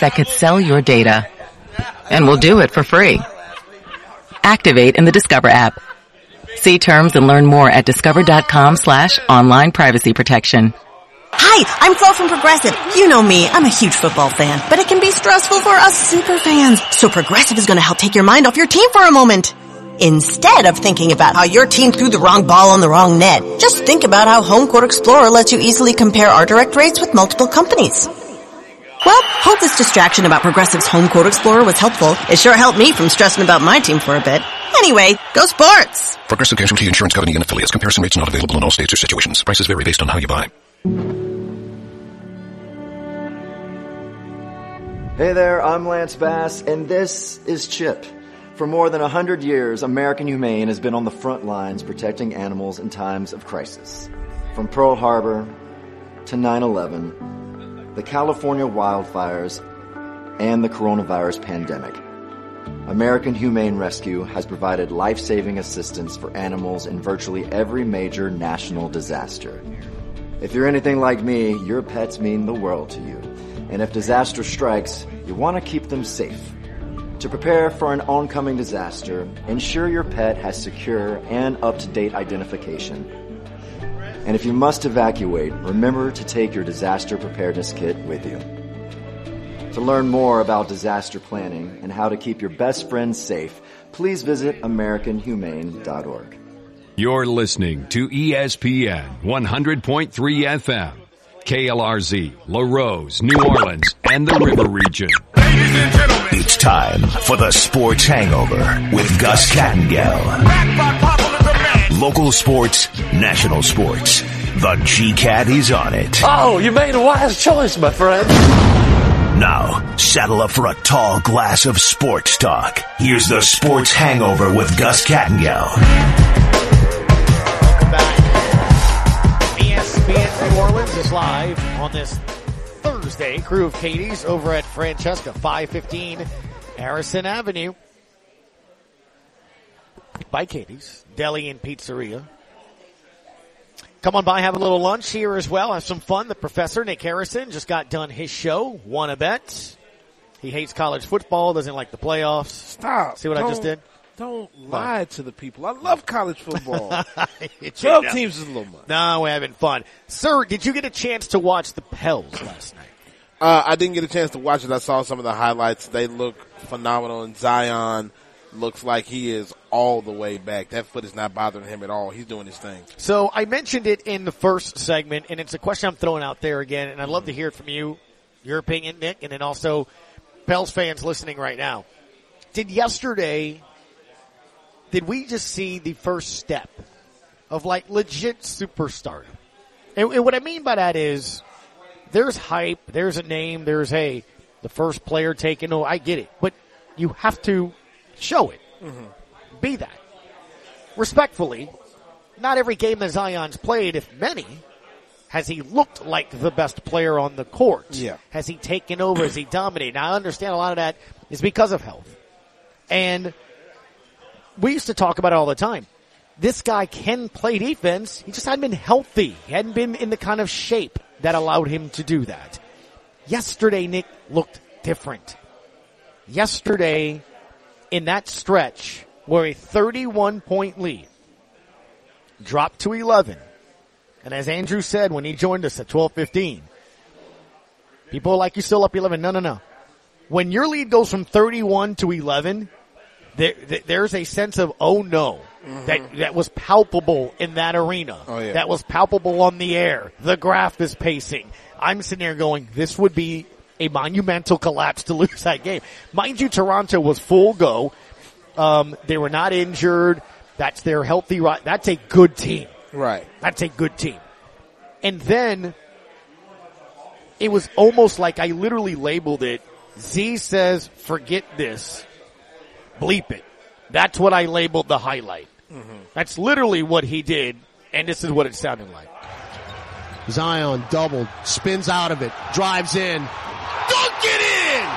that could sell your data. And we'll do it for free. Activate in the Discover app. See terms and learn more at discover.com slash online privacy protection. Hi, I'm Flo from Progressive. You know me, I'm a huge football fan, but it can be stressful for us super fans. So Progressive is going to help take your mind off your team for a moment. Instead of thinking about how your team threw the wrong ball on the wrong net, just think about how HomeQuote Explorer lets you easily compare our direct rates with multiple companies. Well, hope this distraction about Progressive's HomeQuote Explorer was helpful. It sure helped me from stressing about my team for a bit. Anyway, go sports! Progressive Casualty Insurance Company and affiliates. Comparison rates not available in all states or situations. Prices vary based on how you buy. Hey there, I'm Lance Bass, and this is Chip. For more than 100 years, American Humane has been on the front lines protecting animals in times of crisis. From Pearl Harbor to 9-11, the California wildfires, and the coronavirus pandemic. American Humane Rescue has provided life-saving assistance for animals in virtually every major national disaster. If you're anything like me, your pets mean the world to you. And if disaster strikes, you want to keep them safe. To prepare for an oncoming disaster, ensure your pet has secure and up-to-date identification. And if you must evacuate, remember to take your disaster preparedness kit with you. To learn more about disaster planning and how to keep your best friends safe, please visit AmericanHumane.org. You're listening to ESPN 100.3 FM, KLRZ, La Rose, New Orleans, and the River Region. It's time for the Sports Hangover with Gus Kattengell. Local sports, national sports. The GCAT is on it. Oh, you made a wise choice, my friend. Now, saddle up for a tall glass of sports talk. Here's the Sports Hangover with Gus Kattengell. ESPN New Orleans is live on this Thursday. Crew of Katie's over at Francesca, 515 Harrison Avenue. By Katie's, Deli and Pizzeria. Come on by, have a little lunch here as well. Have some fun. The professor, Nick Harrison, just got done his show. Won a bet. He hates college football, doesn't like the playoffs. Stop. See what I just did? Don't lie to the people. I love college football. It's- 12 no. teams is a little much. No, we're having fun. Sir, did you get a chance to watch the Pels last night? Uh, I didn't get a chance to watch it. I saw some of the highlights. They look phenomenal, and Zion looks like he is all the way back. That foot is not bothering him at all. He's doing his thing. So I mentioned it in the first segment, and it's a question I'm throwing out there again, and I'd love to hear it from you, your opinion, Nick, and then also Pels fans listening right now. Did yesterday, did we just see the first step of like legit superstar? And, and what I mean by that is, there's hype, there's a name, there's hey, the first player taken. Oh, I get it, but you have to show it. Mm-hmm. Be that respectfully. Not every game that Zion's played, if many, has he looked like the best player on the court. Yeah. Has he taken over? Has he dominated? Now I understand a lot of that is because of health. And we used to talk about it all the time. This guy can play defense. He just hadn't been healthy. He hadn't been in the kind of shape that allowed him to do that. Yesterday, Nick looked different. Yesterday, in that stretch, where a 31 point lead dropped to 11, and as Andrew said when he joined us at 12:15, people are like you still up 11. No, no, no. When your lead goes from 31 to 11, there, there- there's a sense of oh no mm-hmm. that that was palpable in that arena. Oh, yeah. That was palpable on the air. The graph is pacing. I'm sitting there going, this would be a monumental collapse to lose that game. Mind you, Toronto was full go. Um, they were not injured. That's their healthy. ri- That's a good team. Right. That's a good team. And then it was almost like I literally labeled it. Z says, forget this. Bleep it. That's what I labeled the highlight. That's literally what he did. And this is what it sounded like. Zion doubled, spins out of it, drives in, dunk it in!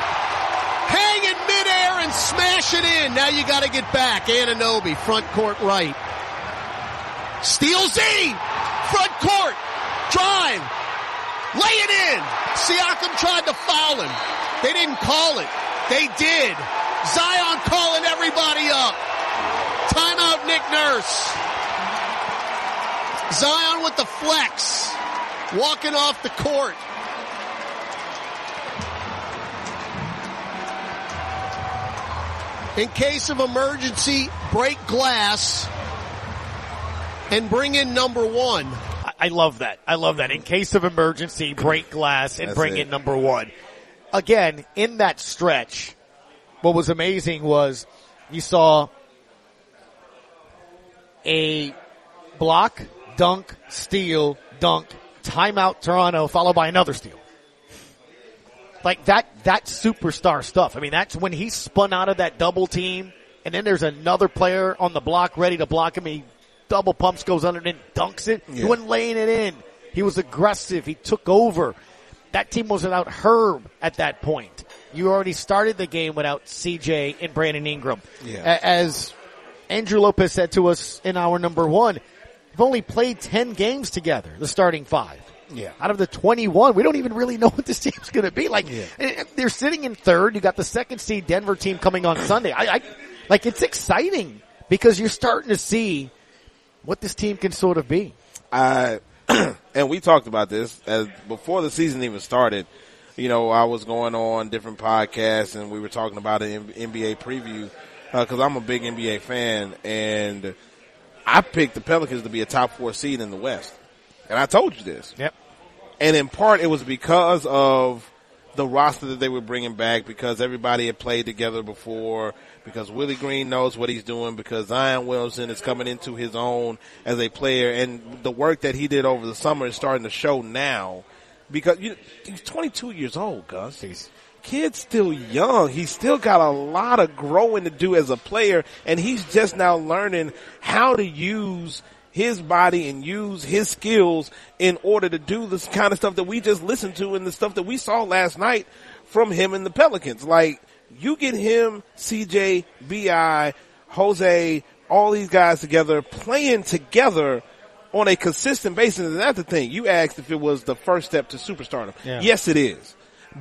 And smash it in. Now you gotta get back. Anunoby, front court right. Steal Z! Front court! Drive! Lay it in! Siakam tried to foul him. They didn't call it. They did. Zion calling everybody up. Timeout, Nick Nurse. Zion with the flex. Walking off the court. In case of emergency, break glass and bring in number one. I- love that. I love that. In case of emergency, break glass and That's bring it. in number one. Again, in that stretch, what was amazing was you saw a block, dunk, steal, dunk, timeout Toronto, followed by another steal. Like that, that superstar stuff. I mean, that's when he spun out of that double team, and then there's another player on the block ready to block him. He double pumps, goes under, and then dunks it. He Yeah. wasn't laying it in. He was aggressive. He took over. That team was without Herb at that point. You already started the game without CJ and Brandon Ingram. Yeah. As Andrew Lopez said to us in our number one, we've only played 10 games together, the starting five. Yeah. Out of the 21, we don't even really know what this team's going to be. Like, eh, they're sitting in third. You got the second seed Denver team coming on Sunday. I, I, like, it's exciting because you're starting to see what this team can sort of be. I and we talked about this as before the season even started. You know, I was going on different podcasts and we were talking about an NBA preview because I'm a big NBA fan and I picked the Pelicans to be a top four seed in the West, and I told you this. Yep. And in part, it was because of the roster that they were bringing back, because everybody had played together before, because Willie Green knows what he's doing, because Zion Williamson is coming into his own as a player, and the work that he did over the summer is starting to show now. Because you, he's 22 years old, Gus. He's, Kid's still young. He's still got a lot of growing to do as a player, and he's just now learning how to use his body and use his skills in order to do this kind of stuff that we just listened to and the stuff that we saw last night from him and the Pelicans. Like, you get him, CJ, BI, Jose, all these guys together, playing together on a consistent basis. And that's the thing. You asked if it was the first step to superstardom. Yeah. Yes, it is.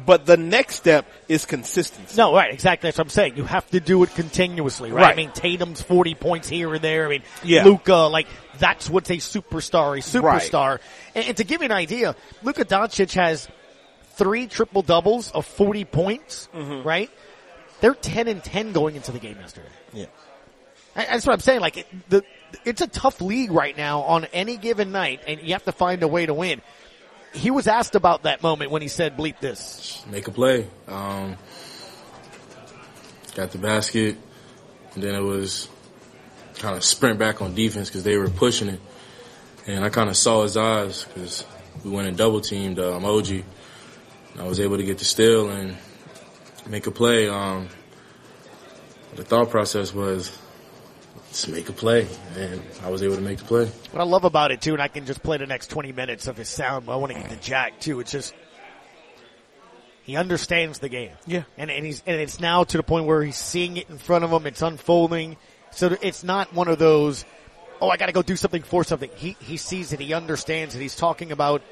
But the next step is consistency. No, right, exactly. That's what I'm saying. You have to do it continuously, right? Right. I mean, Tatum's 40 points here and there. I mean, Yeah. Luka, like, that's what's a superstar, a superstar. And, and to give you an idea, Luka Doncic has three triple doubles of 40 points, Mm-hmm. right? They're 10 and 10 going into the game yesterday. Yeah. That's what I'm saying. Like, it, the, it's a tough league right now on any given night, and you have to find a way to win. He was asked about that moment when he said, bleep this. make a play. Um, got the basket, and then it was kind of sprint back on defense because they were pushing it, and I kind of saw his eyes because we went and double teamed um. I was able to get the steal and make a play. Um, the thought process was just make a play, and I was able to make the play. What I love about it too, and I can just play the next 20 minutes of his sound, but I want to get to Jack too. It's just, he understands the game. Yeah. And, and he's, and it's now to the point where he's seeing it in front of him. It's unfolding. So it's not one of those, oh, I gotta go do something for something. He, he sees it. He understands it. He's talking about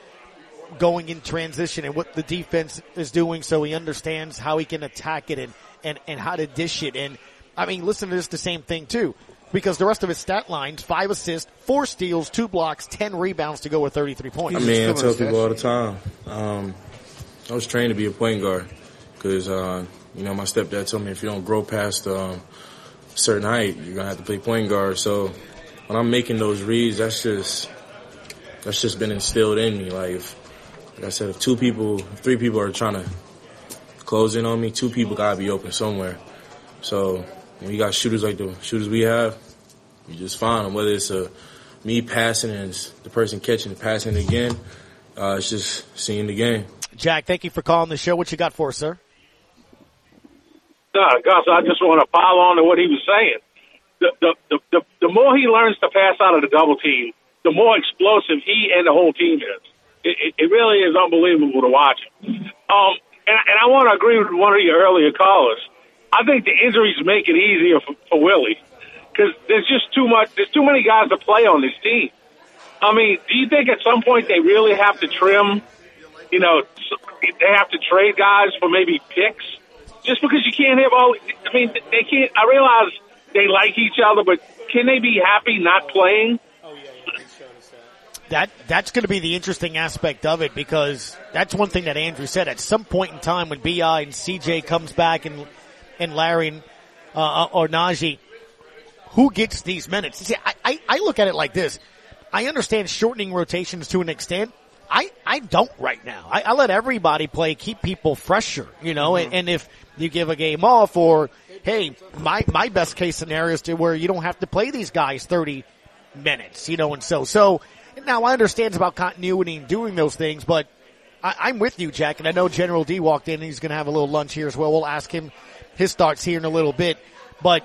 going in transition and what the defense is doing so he understands how he can attack it and, and, and how to dish it. And I mean, listen to this the same thing too. Because the rest of his stat lines, five assists, four steals, two blocks, ten rebounds to go with 33 points. I mean, I tell people all the time. Um, I was trained to be a point guard because, uh, you know, my stepdad told me if you don't grow past um, a certain height, you're gonna have to play point guard. So when I'm making those reads, that's just that's just been instilled in me. Like, if, like I said, if two people, if three people are trying to close in on me, two people gotta be open somewhere. So when you got shooters like the shooters we have, you just find them. Whether it's a me passing and it's the person catching and passing again, uh, it's just seeing the game. Jack, thank you for calling the show. What you got for us, sir? No, Gus, I just want to pile on to what he was saying. The, the, the, the, the more he learns to pass out of the double team, the more explosive he and the whole team is. It, it, it really is unbelievable to watch. Um, and, and I want to agree with one of your earlier callers. I think the injuries make it easier for, for Willie because there's just too much. There's too many guys to play on this team. I mean, do you think at some point they really have to trim, you know, they have to trade guys for maybe picks just because you can't have all. I mean, they can't. I realize they like each other, but can they be happy not playing? That that's going to be the interesting aspect of it because that's one thing that Andrew said. At some point in time, when Bi and CJ comes back and and Larry and, uh, or Naji, who gets these minutes? See, I, I I look at it like this. I understand shortening rotations to an extent. I, I don't right now. I, I let everybody play, keep people fresher, you know, and, and if you give a game off or, hey, my, my best case scenario is to where you don't have to play these guys 30 minutes, you know, and so, so now I understand it's about continuity and doing those things, but I, I'm with you, Jack, and I know General D walked in and he's going to have a little lunch here as well. We'll ask him his thoughts here in a little bit, but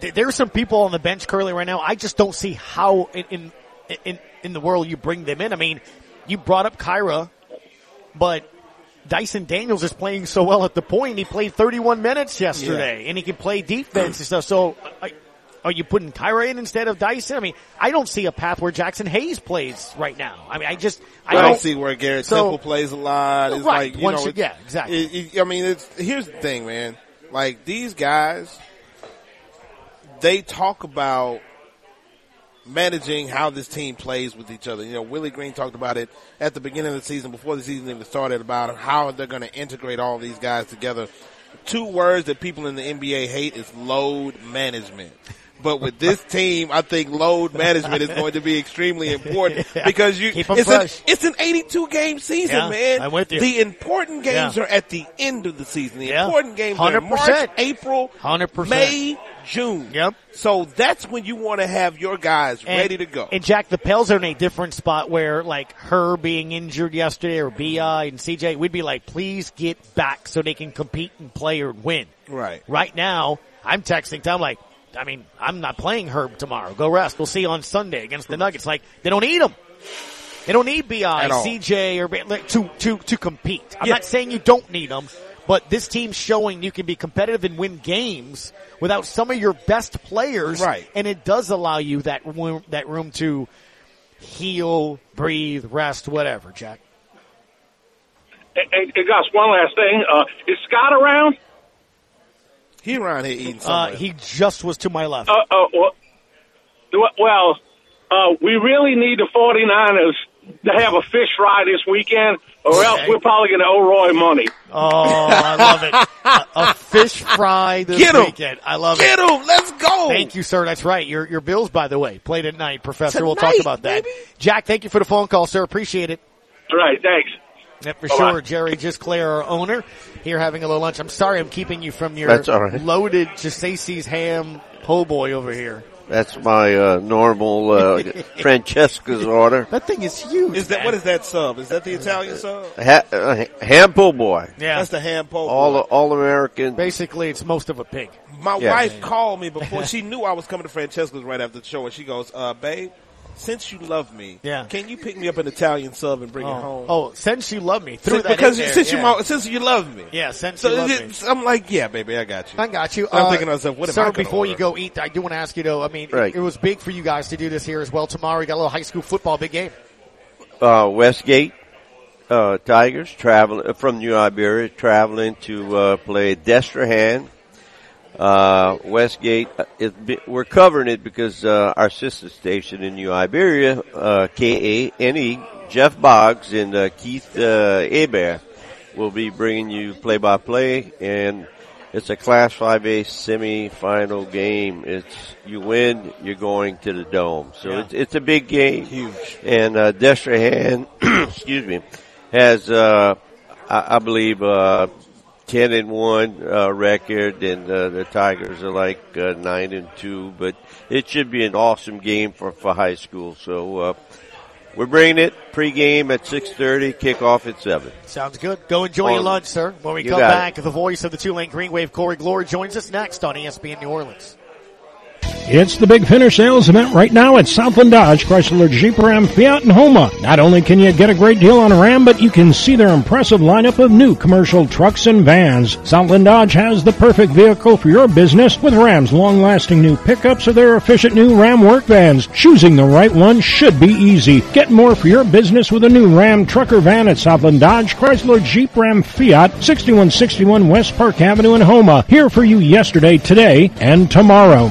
th- there's some people on the bench currently right now. I just don't see how in, in in in the world you bring them in. I mean, you brought up Kira, but Dyson Daniels is playing so well at the point. He played 31 minutes yesterday, and he can play defense and stuff. So, I, are you putting Kira in instead of Dyson? I mean, I don't see a path where Jaxson Hayes plays right now. I mean, I just I, I don't don't see where Garrett So- Temple plays a lot. It's Right, like you once know, yeah, exactly. it- it- I mean, it's here's the thing, man. Like these guys, they talk about managing how this team plays with each other. You know, Willie Green talked about it at the beginning of the season, before the season even started, about how they're going to integrate all these guys together. Two words that people in the NBA hate is load management. But with this team, I think load management is going to be extremely important because you, it's, an, fresh. it's an 82 game season, Yeah, man. I'm with you. The important games Yeah. are at the end of the season. The Yeah. important games are 100%. March, April, 100%. May, June. Yep. So that's when you want to have your guys And- ready to go. And Jack, the Pels are in a different spot where like her being injured yesterday or Bi and CJ, we'd be like, please get back so they can compete and play or win. Right. Right now, I'm texting Tom like, I mean, I'm not playing Herb tomorrow. Go rest. We'll see you on Sunday against the Nuggets. Like, they don't need him. They don't need Bi, CJ, or like, to to to compete. I'm Yeah. not saying you don't need them, but this team's showing you can be competitive and win games without some of your best players, Right. And it does allow you that room, that room to heal, breathe, rest, whatever. Jack. And, and, and Gus, one last thing. Uh, is Scott around? He around here eating Uh, he just was to my left. Uh, uh, well, well uh, we really need the 49ers to have a fish fry this weekend, or else we're probably going to owe Roy money. Oh, I love it. A, a fish fry this Get 'em. weekend. I love Get it. him! Let's go! Thank you, sir. That's right. Your your Bills, by the way, played at night, Professor. we'll talk about that. baby. Jack, thank you for the phone call, sir. Appreciate it. All right, thanks. Yep, for Bye-bye. sure. Jerry Just Claire, our owner, here having a little lunch. I'm sorry I'm keeping you from your That's all right. loaded Giuseppes ham po' boy over here. That's my uh, normal uh, Francesca's order. That thing is huge. Is that what is that sub? Is that the Italian sub? Ha- uh, ham po' boy, Yeah. That's the ham pole. all all American. Basically, it's most of a pig. My Yeah. wife called me before she knew I was coming to Francesca's right after the show, and she goes, uh, "Babe, since you love me, Yeah. can you pick me up an Italian sub and bring it Oh, home?" oh, since you love me, threw Since- that because in there, since yeah. you since you love me, yeah, since So you love me. I'm like, yeah, baby, I got you. I got you. I'm Uh, thinking to myself, what am I gonna before you go eat, I do want to ask you though. I mean, Right. it was big for you guys to do this here as well. Tomorrow, we got a little high school football, big game. uh, Westgate uh, Tigers traveling from New Iberia, traveling to uh, play Destrehan. Uh, Westgate, uh, is, we're covering it because uh, our sister station in New Iberia, uh, KANE, Jeff Boggs and uh, Keith uh, Hebert will be bringing you play-by-play, and it's a Class 5A semi-final game. It's you win, you're going to the dome, so Yeah. it's it's a big game. Huge. And uh, Destrehan, excuse me, has uh, I, I believe uh, ten and one uh, record, and uh, the Tigers are like uh, nine and two. But it should be an awesome game for for high school. So uh, we're bringing it pregame at six thirty, kickoff at seven. Sounds good. Go enjoy your lunch, sir. When we come back, the voice of the Tulane Green Wave, Corey Glore, joins us next on ESPN New Orleans. It's the big finish sales event right now at Southland Dodge, Chrysler Jeep Ram Fiat and Houma. Not only can you get a great deal on a Ram, but you can see their impressive lineup of new commercial trucks and vans. Southland Dodge has the perfect vehicle for your business with Ram's long-lasting new pickups or their efficient new Ram work vans. Choosing the right one should be easy. Get more for your business with a new Ram trucker van at Southland Dodge, Chrysler Jeep Ram Fiat, 6161 West Park Avenue in Houma. Here for you yesterday, today, and tomorrow.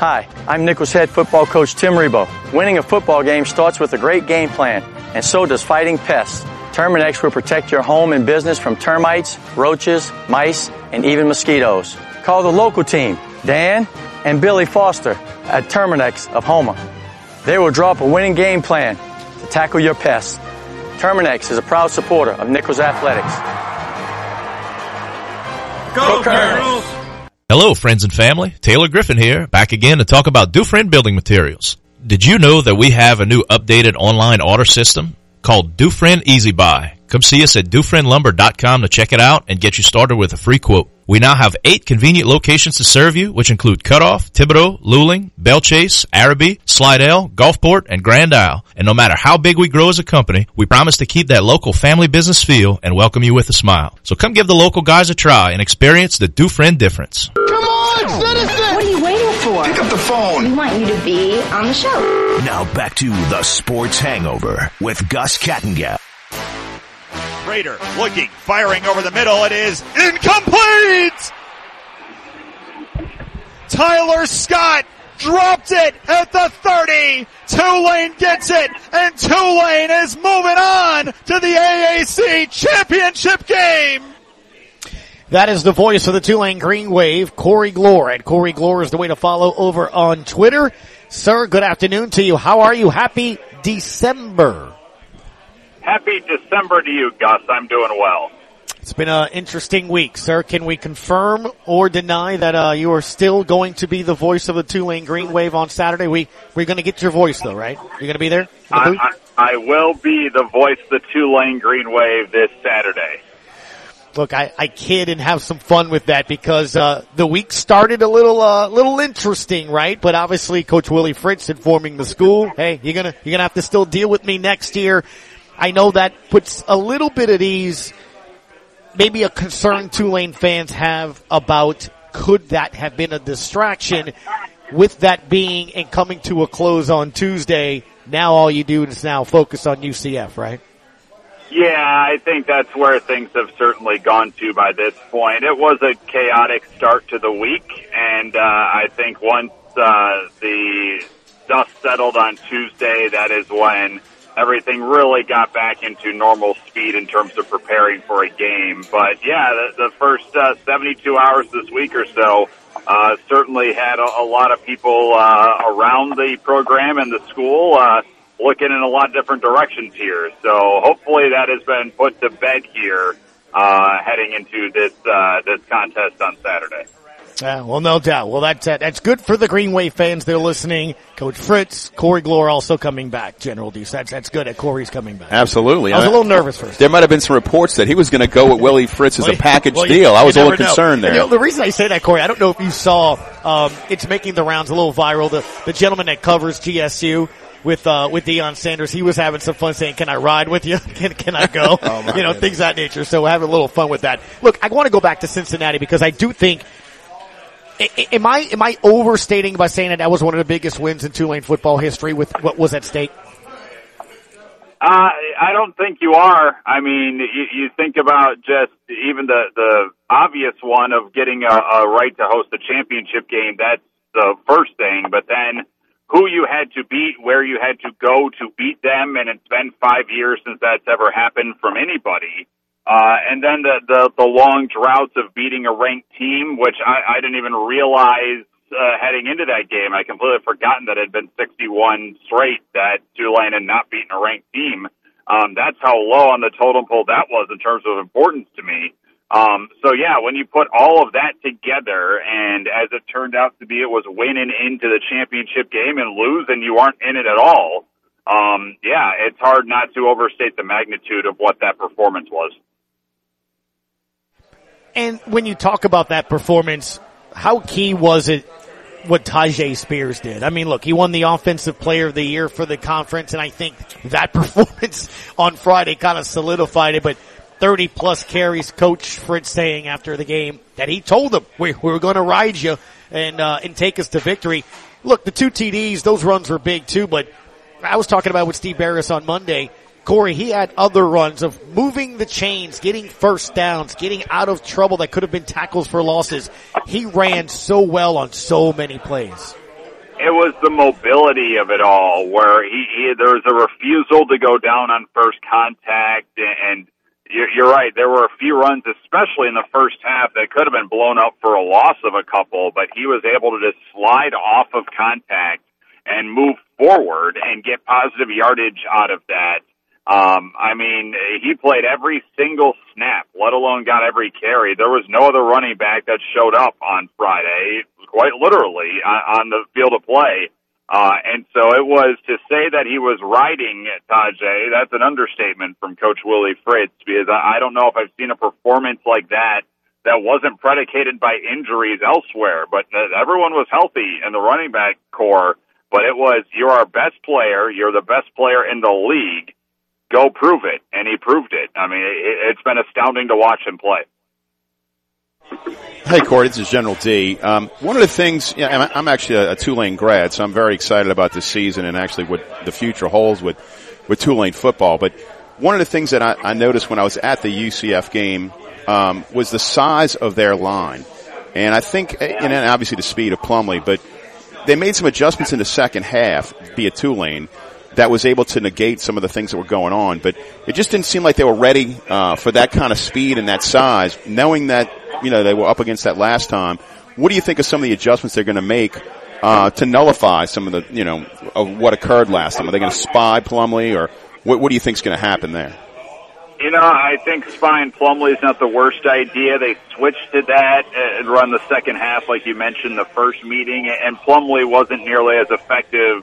Hi, I'm Nicholls head football coach Tim Rebowe. Winning a football game starts with a great game plan, and so does fighting pests. Terminix will protect your home and business from termites, roaches, mice, and even mosquitoes. Call the local team, Dan and Billy Foster at Terminix of Houma. They will draw up a winning game plan to tackle your pests. Terminix is a proud supporter of Nicholls Athletics. Go, Colonels! Hello, friends and family. Taylor Griffin here, back again to talk about Dufresne Building Materials. Did you know that we have a new updated online order system called Dufresne Easy Buy? Come see us at DufresneLumber.com to check it out and get you started with a free quote. We now have eight convenient locations to serve you, which include Cutoff, Thibodaux, Luling, Belle Chasse, Arabi, Slidell, Gulfport, and Grand Isle. And no matter how big we grow as a company, we promise to keep that local family business feel and welcome you with a smile. So come give the local guys a try and experience the Dufresne difference. Come on, citizen! For? Pick up the phone. We want you to be on the show. Now back to the Sports Hangover with Gus Kattengell. Prater looking, firing over the middle. It is incomplete! Tyler Scott dropped it at the 30. Tulane gets it, and Tulane is moving on to the AAC championship game. That is the voice of the Tulane Green Wave, Corey Glore. And Corey Glore is the way to follow over on Twitter. Sir, good afternoon to you. How are you? Happy December. Happy December to you, Gus. I'm doing well. It's been an interesting week, sir. Can we confirm or deny that uh, you are still going to be the voice of the Tulane Green Wave on Saturday? We we're going to get your voice though, right? You're going to be there. The I, I, I will be the voice of the Tulane Green Wave this Saturday. Look, I, I kid and have some fun with that because uh, the week started a little uh, little interesting, right? But obviously, Coach Willie Fritz informing the school, "Hey, you're gonna you're gonna have to still deal with me next year." I know that puts a little bit at ease, maybe a concern Tulane fans have about could that have been a distraction with that being and coming to a close on Tuesday. Now all you do is now focus on UCF, right? Yeah, I think that's where things have certainly gone to by this point. It was a chaotic start to the week, and uh, I think once uh, the dust settled on Tuesday, that is when everything really got back into normal speed in terms of preparing for a game. But yeah, the, the first uh, 72 hours this week or so uh, certainly had a, a lot of people uh, around the program and the school uh, looking in a lot of different directions here. So hopefully that has been put to bed here uh, heading into this uh, this contest on Saturday. Yeah, well, no doubt. Well, that's uh, that's good for the Green Wave fans They're listening. Coach Fritz, Corey Glore also coming back. General Deuce, that's that's good. That Corey's coming back. Absolutely. I was a little nervous first. There might have been some reports that he was going to go with Willie Fritz as a package well, you- deal. I was a little never know. concerned there. You know, the reason I say that, Corey, I don't know if you saw. Um, it's making the rounds a little viral. The the gentleman that covers GSU. With uh with Deion Sanders, he was having some fun saying, "Can I ride with you? Can can I go? Oh, you know, goodness. things of that nature." So having a little fun with that. Look, I want to go back to Cincinnati because I do think I- I- Am I am I overstating by saying that that was one of the biggest wins in Tulane football history with what was at stake? Uh, I don't think you are. I mean, you, you think about just even the the obvious one of getting a, a right to host a championship game. That's the first thing, but then who you had to beat, where you had to go to beat them, and it's been five years since that's ever happened from anybody. Uh, and then the, the, the long droughts of beating a ranked team, which I, I didn't even realize uh, heading into that game. I completely forgotten that it had been 61 straight that Tulane had not beaten a ranked team. Um, that's how low on the totem pole that was in terms of importance to me. Um, so yeah, when you put all of that together, and as it turned out to be, it was winning into the championship game and lose, and you aren't in it at all. Um, yeah, it's hard not to overstate the magnitude of what that performance was. And when you talk about that performance, how key was it what Tyjae Spears did? I mean, look, he won the offensive player of the year for the conference, and I think that performance on Friday kind of solidified it, but 30 plus carries, Coach Fritz saying after the game that he told them, we, we're going to ride you and, uh, and take us to victory. Look, the two TDs, those runs were big too, but I was talking about with Steve Barrios on Monday. Corey, he had other runs of moving the chains, getting first downs, getting out of trouble that could have been tackles for losses. He ran so well on so many plays. It was the mobility of it all where he, he there was a refusal to go down on first contact and you're, you're right. There were a few runs, especially in the first half, that could have been blown up for a loss of a couple, but he was able to just slide off of contact and move forward and get positive yardage out of that. Um, I mean, he played every single snap, let alone got every carry. There was no other running back that showed up on Friday, quite literally, on, on the field of play. Uh, and so it was to say that he was riding Tyjae. that's an understatement from Coach Willie Fritz because I, I don't know if I've seen a performance like that that wasn't predicated by injuries elsewhere, but everyone was healthy in the running back corps, but it was, you're our best player, you're the best player in the league, go prove it. And he proved it. I mean, it, it's been astounding to watch him play. Hey, Corey, this is General D. Um, one of the things, yeah, I'm actually a, a, Tulane grad, so I'm very excited about this season and actually what the future holds with, with Tulane football. But one of the things that I, I noticed when I was at the UCF game um, was the size of their line. And I think, and obviously the speed of Plumlee, but they made some adjustments in the second half, be it Tulane, that was able to negate some of the things that were going on. But it just didn't seem like they were ready uh, for that kind of speed and that size, knowing that you know, they were up against that last time. What do you think of some of the adjustments they're going to make uh, to nullify some of the, you know, of what occurred last time? Are they going to spy Plumlee, or what, what do you think is going to happen there? You know, I think spying Plumlee is not the worst idea. They switched to that and run the second half, like you mentioned, the first meeting, and Plumlee wasn't nearly as effective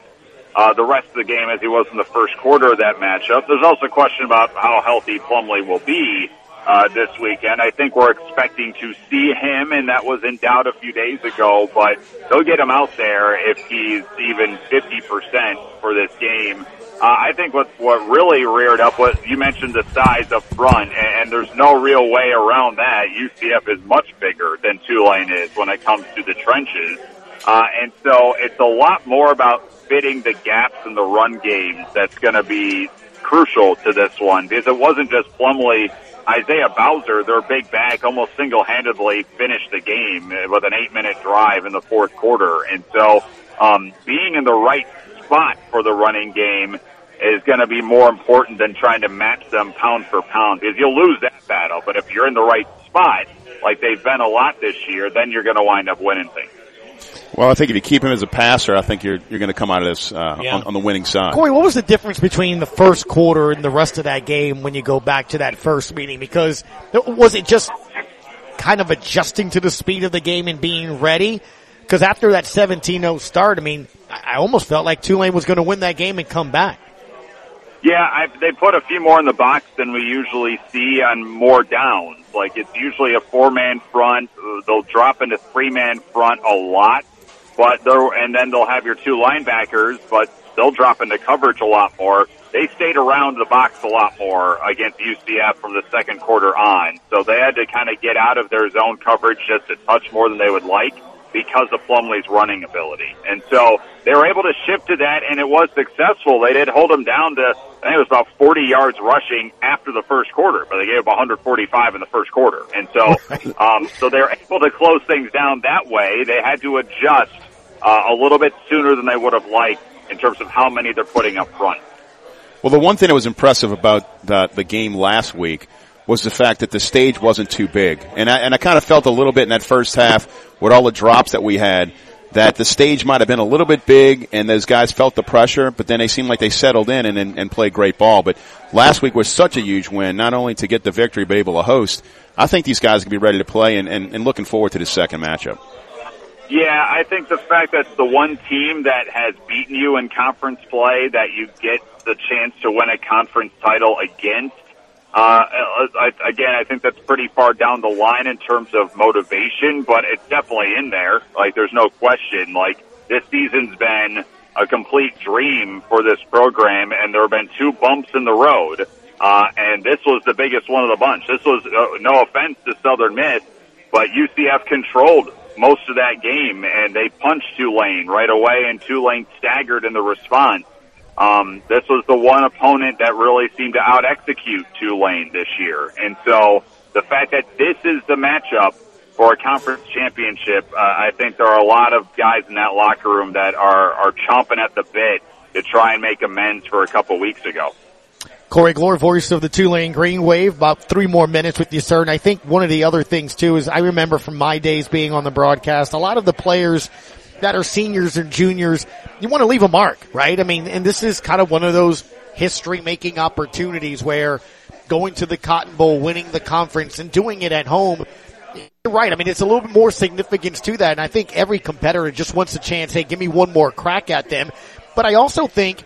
uh, the rest of the game as he was in the first quarter of that matchup. There's also a question about how healthy Plumlee will be uh, this weekend. I think we're expecting to see him, and that was in doubt a few days ago, but they'll get him out there if he's even 50% for this game. Uh, I think what what really reared up was you mentioned the size up front, and, and there's no real way around that. UCF is much bigger than Tulane is when it comes to the trenches, uh, and so it's a lot more about fitting the gaps in the run game that's going to be crucial to this one because it wasn't just Plumlee Isaiah Bowser, their big back, almost single-handedly finished the game with an eight-minute drive in the fourth quarter. And so, um, being in the right spot for the running game is going to be more important than trying to match them pound for pound because you'll lose that battle. But if you're in the right spot, like they've been a lot this year, then you're going to wind up winning things. Well, I think if you keep him as a passer, I think you're you're going to come out of this uh, yeah. on, on, the winning side. Corey, what was the difference between the first quarter and the rest of that game when you go back to that first meeting? Because was it just kind of adjusting to the speed of the game and being ready? Because after that 17-0 start, I mean, I almost felt like Tulane was going to win that game and come back. Yeah, I, they put a few more in the box than we usually see on more downs. Like it's usually a four-man front. They'll drop into three-man front a lot but they're, and then they'll have your two linebackers, but they'll drop into coverage a lot more. They stayed around the box a lot more against UCF from the second quarter on. So they had to kind of get out of their zone coverage just a touch more than they would like because of Plumlee's running ability. And so they were able to shift to that and it was successful. They did hold them down to, I think it was about 40 yards rushing after the first quarter, but they gave up 145 in the first quarter. And so, um, so they're able to close things down that way. They had to adjust uh, a little bit sooner than they would have liked in terms of how many they're putting up front. Well, the one thing that was impressive about the, the game last week was the fact that the stage wasn't too big. And I, and I kind of felt a little bit in that first half with all the drops that we had that the stage might have been a little bit big and those guys felt the pressure, but then they seemed like they settled in and, and, and played great ball. But last week was such a huge win, not only to get the victory, but able to host. I think these guys can be ready to play and, and, and looking forward to the second matchup. Yeah, I think the fact that the one team that has beaten you in conference play that you get the chance to win a conference title against. Uh, I, again, I think that's pretty far down the line in terms of motivation, but it's definitely in there. Like, there's no question. Like, this season's been a complete dream for this program, and there have been two bumps in the road. Uh, and this was the biggest one of the bunch. This was, uh, no offense to Southern Miss, but UCF controlled most of that game, and they punched Tulane right away, and Tulane staggered in the response. Um, this was the one opponent that really seemed to out execute Tulane this year, and so the fact that this is the matchup for a conference championship, uh, I think there are a lot of guys in that locker room that are are chomping at the bit to try and make amends for a couple weeks ago. Corey Glore, voice of the Tulane Green Wave. About three more minutes with you, sir. And I think one of the other things too is I remember from my days being on the broadcast, a lot of the players that are seniors and juniors, you want to leave a mark, right? I mean, and this is kind of one of those history making opportunities where going to the Cotton Bowl, winning the conference and doing it at home, you're right. I mean, it's a little bit more significance to that. And I think every competitor just wants a chance. Hey, give me one more crack at them. But I also think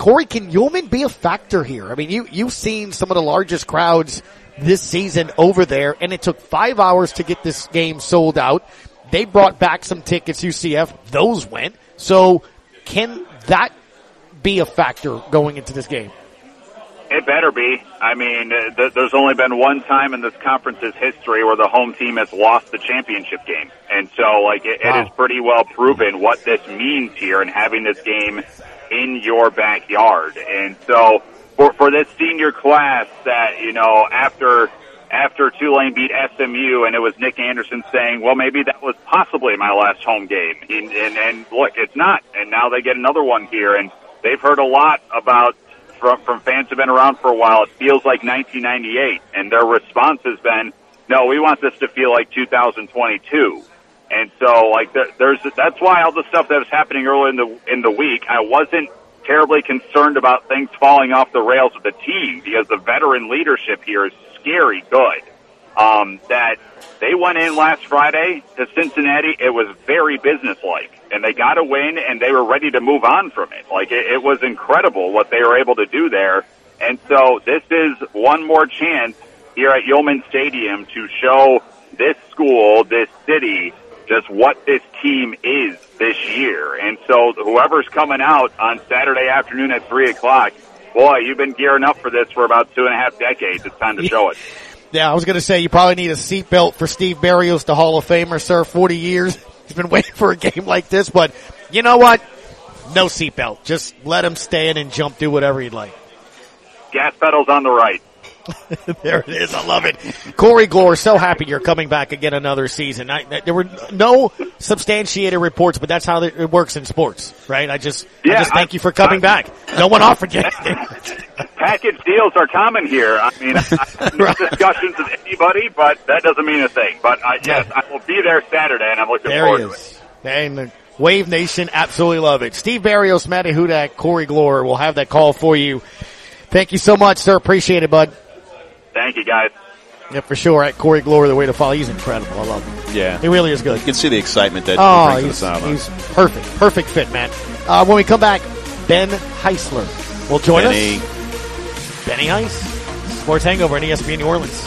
Corey, can Yulman be a factor here? I mean, you, you've seen some of the largest crowds this season over there, and it took five hours to get this game sold out. They brought back some tickets, UCF. Those went. So can that be a factor going into this game? It better be. I mean, uh, th- there's only been one time in this conference's history where the home team has lost the championship game. And so, like, it, wow. it is pretty well proven what this means here and having this game in your backyard. And so for, for this senior class that, you know, after, after Tulane beat SMU and it was Nick Anderson saying, well, maybe that was possibly my last home game. And, and, and look, it's not. And now they get another one here and they've heard a lot about from, from fans who've been around for a while. It feels like 1998 and their response has been, no, we want this to feel like 2022. And so, like, there, there's that's why all the stuff that was happening early in the in the week, I wasn't terribly concerned about things falling off the rails of the team because the veteran leadership here is scary good. Um, that they went in last Friday to Cincinnati, it was very businesslike, and they got a win, and they were ready to move on from it. Like it, it was incredible what they were able to do there. And so this is one more chance here at Yulman Stadium to show this school, this city, just what this team is this year. And so whoever's coming out on Saturday afternoon at three o'clock, boy, you've been gearing up for this for about two and a half decades. It's time to show it. Yeah, I was going to say you probably need a seatbelt for Steve Barrios, the Hall of Famer, sir. 40 years. He's been waiting for a game like this, but you know what? No seatbelt. Just let him stand and jump, do whatever he'd like. Gas pedals on the right. there it is. I love it. Corey Glore, so happy you're coming back again another season. I, there were no substantiated reports, but that's how it works in sports, right? I just, yeah, I just thank I, you for coming I, back. No one offered you Package deals are common here. I mean, I, right. discussions with anybody, but that doesn't mean a thing. But I, yes, I will be there Saturday, and I'm looking there forward to it. And Wave Nation, absolutely love it. Steve Barrios, Matty Hudak, Corey Glore will have that call for you. Thank you so much, sir. Appreciate it, bud. Thank you, guys. Yeah, for sure. At Corey Glore, the way to follow. He's incredible. I love him. Yeah. He really is good. You can see the excitement that oh, he he's, he's perfect. Perfect fit, man. Uh, when we come back, Ben Heisler will join Benny. us. Benny Heis. Sports Hangover on ESPN New Orleans.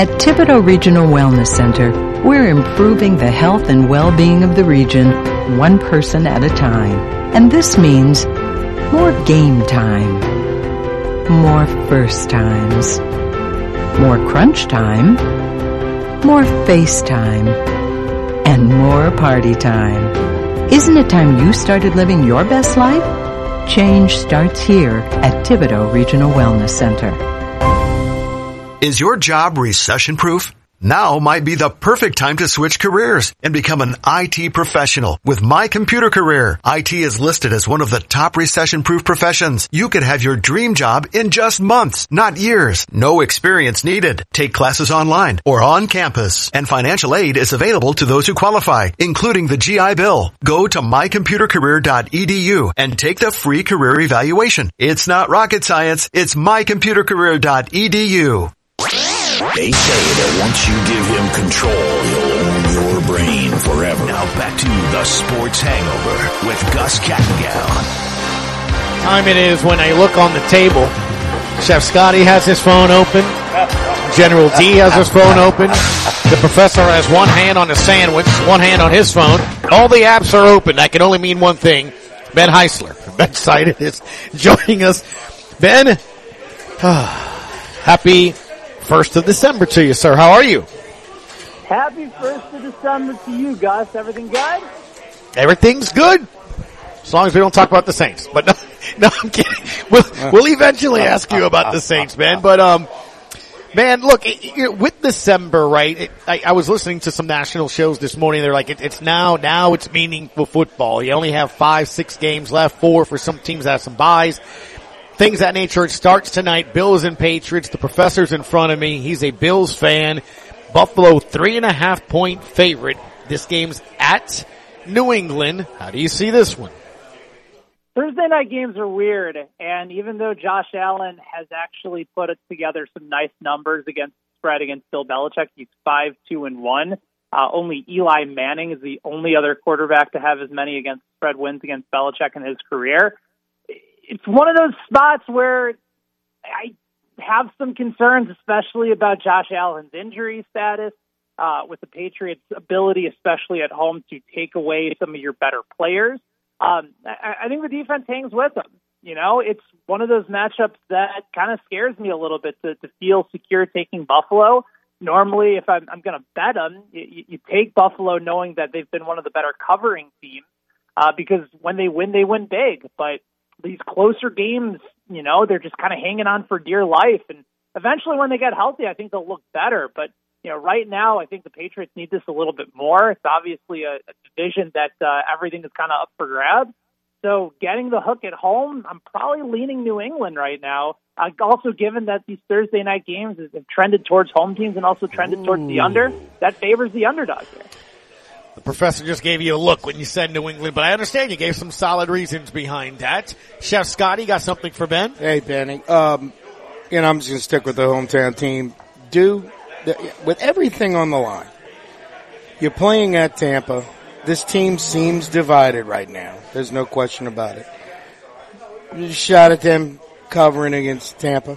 At Thibodaux Regional Wellness Center, we're improving the health and well-being of the region one person at a time. And this means more game time, more first times, more crunch time, more face time, and more party time. Isn't it time you started living your best life? Change starts here at Thibodaux Regional Wellness Center. Is your job recession proof? Now might be the perfect time to switch careers and become an IT professional with My Computer Career. IT is listed as one of the top recession-proof professions. You could have your dream job in just months, not years. No experience needed. Take classes online or on campus and financial aid is available to those who qualify, including the GI Bill. Go to mycomputercareer.edu and take the free career evaluation. It's not rocket science. It's mycomputercareer.edu. They say that once you give him control, he'll own your brain forever. Now back to the Sports Hangover with Gus Kattengell. Time it is when I look on the table. Chef Scotty has his phone open. General D has his phone open. The professor has one hand on his sandwich, one hand on his phone. All the apps are open. That can only mean one thing. Ben Heisler, BetSided is joining us. Ben, happy first of December to you, sir. How are you? Happy first of December to you, Gus. Everything good? Everything's good. As long as we don't talk about the Saints. But no, no I'm kidding. We'll, we'll eventually ask you about the Saints, man. But, um, man, look, it, it, with December, right? It, I, I, was listening to some national shows this morning. They're like, it's now, now it's meaningful football. You only have five, six games left, four for some teams that have some byes things that nature. It starts tonight. Bills and Patriots. The professor's in front of me. He's a Bills fan. Buffalo three and a half point favorite. This game's at New England. How do you see this one? Thursday night games are weird, and even though Josh Allen has actually put together some nice numbers against spread against Bill Belichick, he's five two and one. Uh, only Eli Manning is the only other quarterback to have as many against spread wins against Belichick in his career it's one of those spots where I have some concerns, especially about Josh Allen's injury status, uh, with the Patriots' ability, especially at home, to take away some of your better players. Um, I, I think the defense hangs with them. You know, it's one of those matchups that kind of scares me a little bit to, to feel secure taking Buffalo. Normally, if I'm, I'm going to bet them, you, you take Buffalo knowing that they've been one of the better covering teams uh, because when they win, they win big. But these closer games, you know, they're just kind of hanging on for dear life. And eventually, when they get healthy, I think they'll look better. But you know, right now, I think the Patriots need this a little bit more. It's obviously a, a division that uh, everything is kind of up for grabs. So getting the hook at home, I'm probably leaning New England right now. Uh, also, given that these Thursday night games have trended towards home teams and also trended Ooh. towards the under, that favors the underdog here. The professor just gave you a look when you said New England, but I understand you gave some solid reasons behind that. Chef Scotty got something for Ben? Hey, Benny. Um, you know, I'm just going to stick with the hometown team. Do, the, with everything on the line, you're playing at Tampa. This team seems divided right now. There's no question about it. Shot at them covering against Tampa.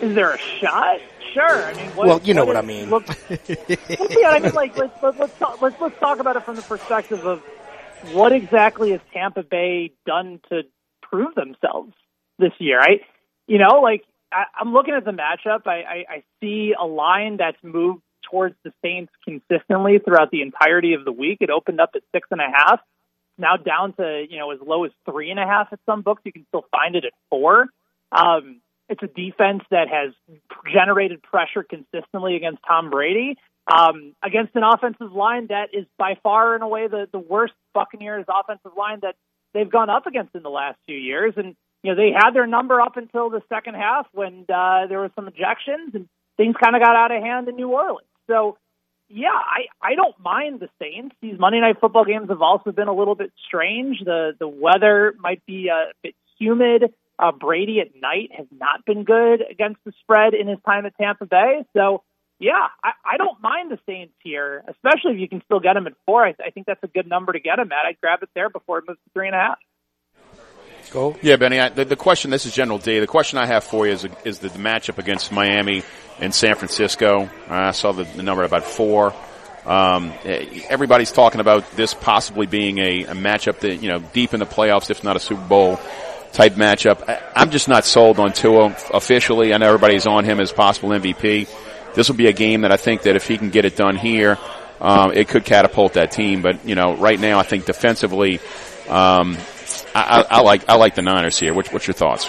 Is there a shot? Sure. I mean, what, well, you know what, what I mean. Look, yeah, I mean, like let's let's let's talk, let's let's talk about it from the perspective of what exactly has Tampa Bay done to prove themselves this year. I, you know, like I, I'm looking at the matchup. I, I, I see a line that's moved towards the Saints consistently throughout the entirety of the week. It opened up at six and a half, now down to you know as low as three and a half at some books. You can still find it at four. Um, it's a defense that has generated pressure consistently against Tom Brady, um, against an offensive line that is by far and away the, the worst Buccaneers offensive line that they've gone up against in the last few years. And you know, they had their number up until the second half when uh, there were some ejections and things kind of got out of hand in New Orleans. So, yeah, I I don't mind the Saints. These Monday Night Football games have also been a little bit strange. The the weather might be a bit humid. Uh, Brady at night has not been good against the spread in his time at Tampa Bay. So, yeah, I, I don't mind the Saints here, especially if you can still get them at four. I, I think that's a good number to get them at. I'd grab it there before it moves to three and a half. Go. Yeah, Benny. I, the, the question. This is General D. The question I have for you is is the, the matchup against Miami and San Francisco. I saw the, the number about four. Um, everybody's talking about this possibly being a, a matchup that you know deep in the playoffs, if not a Super Bowl type matchup. I, I'm just not sold on Tua officially. I know everybody's on him as possible MVP. This will be a game that I think that if he can get it done here, um, it could catapult that team. But you know, right now I think defensively, um, I, I, I like I like the Niners here. What, what's your thoughts?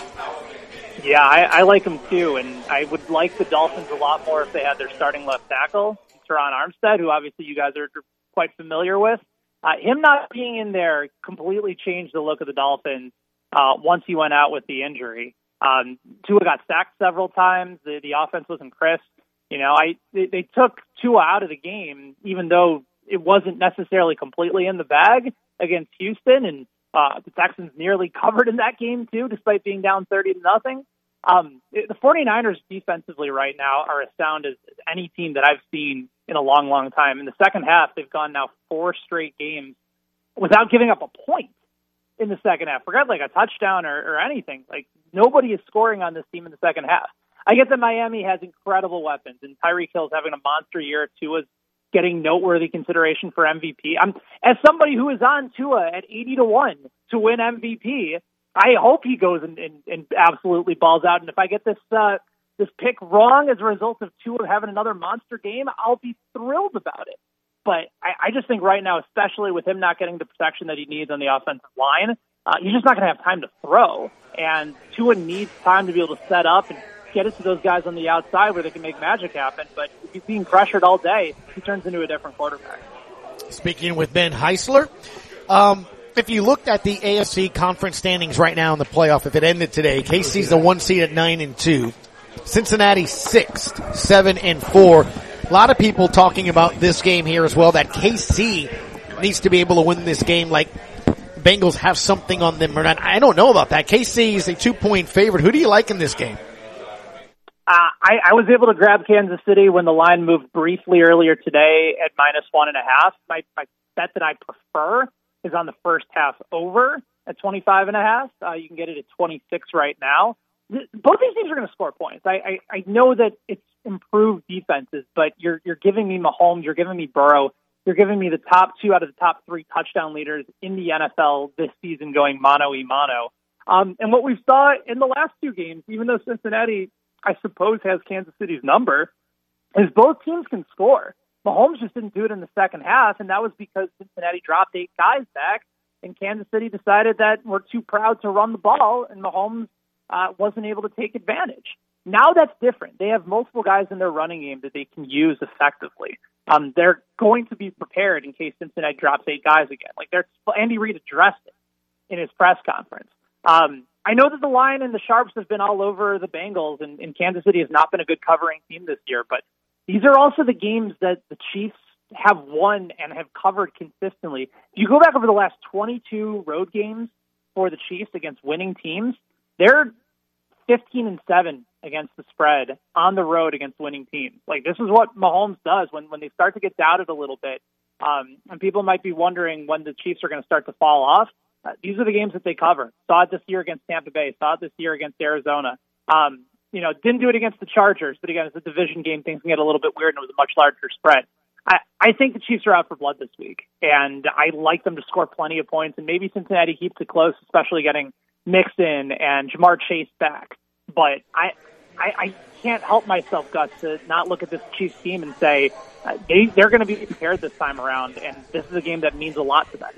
Yeah, I, I like them too, and I would like the Dolphins a lot more if they had their starting left tackle, Terron Armstead, who obviously you guys are quite familiar with. Uh, him not being in there completely changed the look of the Dolphins uh, once he went out with the injury. Um, Tua got sacked several times. The, the offense wasn't crisp. You know, I they, they took Tua out of the game, even though it wasn't necessarily completely in the bag against Houston, and uh, the Texans nearly covered in that game too, despite being down 30 to nothing. Um, the 49ers defensively right now are as sound as, as any team that I've seen in a long, long time. In the second half, they've gone now four straight games without giving up a point in the second half. Forget like a touchdown or, or anything. Like nobody is scoring on this team in the second half. I get that Miami has incredible weapons and Tyreek Hill's having a monster year. Tua's getting noteworthy consideration for MVP. I'm as somebody who is on Tua at 80 to 1 to win MVP, I hope he goes and, and, and absolutely balls out. And if I get this uh, this pick wrong as a result of Tua having another monster game, I'll be thrilled about it. But I, I just think right now, especially with him not getting the protection that he needs on the offensive line, uh, he's just not going to have time to throw. And Tua needs time to be able to set up and get it to those guys on the outside where they can make magic happen. But if he's being pressured all day, he turns into a different quarterback. Speaking with Ben Heisler, um, if you looked at the AFC conference standings right now in the playoff, if it ended today, KC's the one seed at nine and two, Cincinnati sixth, seven and four. A lot of people talking about this game here as well. That KC needs to be able to win this game like Bengals have something on them or not. I don't know about that. KC is a two point favorite. Who do you like in this game? Uh, I, I was able to grab Kansas City when the line moved briefly earlier today at minus one and a half. My, my bet that I prefer is on the first half over at 25 and a half. Uh, you can get it at 26 right now. Both these teams are going to score points. I, I, I know that it's improved defenses, but you're, you're giving me Mahomes, you're giving me Burrow, you're giving me the top two out of the top three touchdown leaders in the NFL this season going mano y mano. Um, and what we saw in the last two games, even though Cincinnati I suppose has Kansas City's number, is both teams can score. Mahomes just didn't do it in the second half, and that was because Cincinnati dropped eight guys back, and Kansas City decided that we're too proud to run the ball, and Mahomes uh, wasn't able to take advantage. Now that's different. They have multiple guys in their running game that they can use effectively. Um, they're going to be prepared in case Cincinnati drops eight guys again. Like they're Andy Reid addressed it in his press conference. Um, I know that the line and the sharps have been all over the Bengals, and, and Kansas City has not been a good covering team this year. But these are also the games that the Chiefs have won and have covered consistently. If you go back over the last 22 road games for the Chiefs against winning teams, they're 15 and 7 against the spread on the road against winning teams. Like this is what Mahomes does when when they start to get doubted a little bit. Um, and people might be wondering when the Chiefs are going to start to fall off. Uh, these are the games that they cover. Saw it this year against Tampa Bay. Saw it this year against Arizona. Um, you know, didn't do it against the Chargers, but again, it's a division game. Things can get a little bit weird, and it was a much larger spread. I, I think the Chiefs are out for blood this week, and I like them to score plenty of points, and maybe Cincinnati keeps it close, especially getting Mixon and Ja'Marr Chase back. But I, I, I can't help myself, Gus, to not look at this Chiefs team and say uh, they, they're going to be prepared this time around, and this is a game that means a lot to them.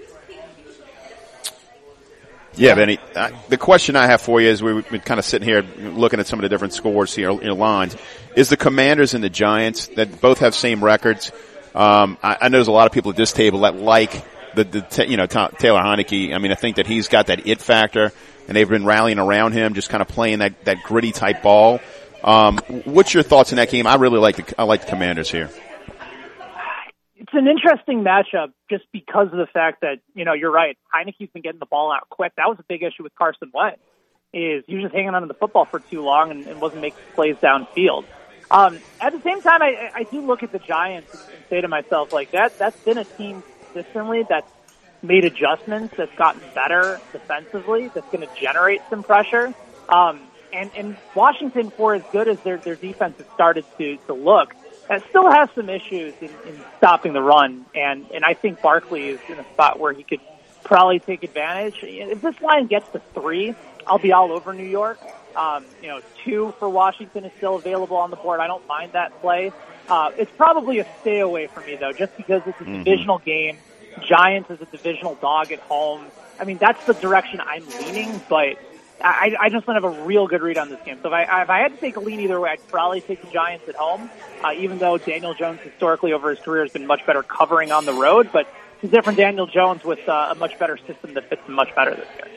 Yeah, Benny. Uh, the question I have for you is we've been kind of sitting here looking at some of the different scores here in lines. Is the Commanders and the Giants that both have same records? Um, I, I, know there's a lot of people at this table that like the, the you know Taylor Heinicke. I mean, I think that he's got that it factor. And they've been rallying around him, just kind of playing that, that gritty type ball. Um, what's your thoughts on that game? I really like the I like the Commanders here. It's an interesting matchup just because of the fact that you know you're right. Heinicke's been getting the ball out quick. That was a big issue with Carson Wentz. Is he was just hanging on to the football for too long and, and wasn't making plays downfield. Um, at the same time, I, I do look at the Giants and say to myself, like that that's been a team consistently that's made adjustments, that's gotten better defensively, that's going to generate some pressure. Um, and, and Washington, for as good as their, their defense has started to, to look, it still has some issues in, in stopping the run. And, and I think Barkley is in a spot where he could probably take advantage. If this line gets to three, I'll be all over New York. Um, you know, two for Washington is still available on the board. I don't mind that play. Uh, it's probably a stay away for me though, just because it's a Mm-hmm. divisional game. Giants as a divisional dog at home. I mean, that's the direction I'm leaning, but I, I just don't have a real good read on this game. So if I, if I had to take a lean either way, I'd probably take the Giants at home, uh, even though Daniel Jones historically over his career has been much better covering on the road, but it's a different Daniel Jones with uh, a much better system that fits him much better this year.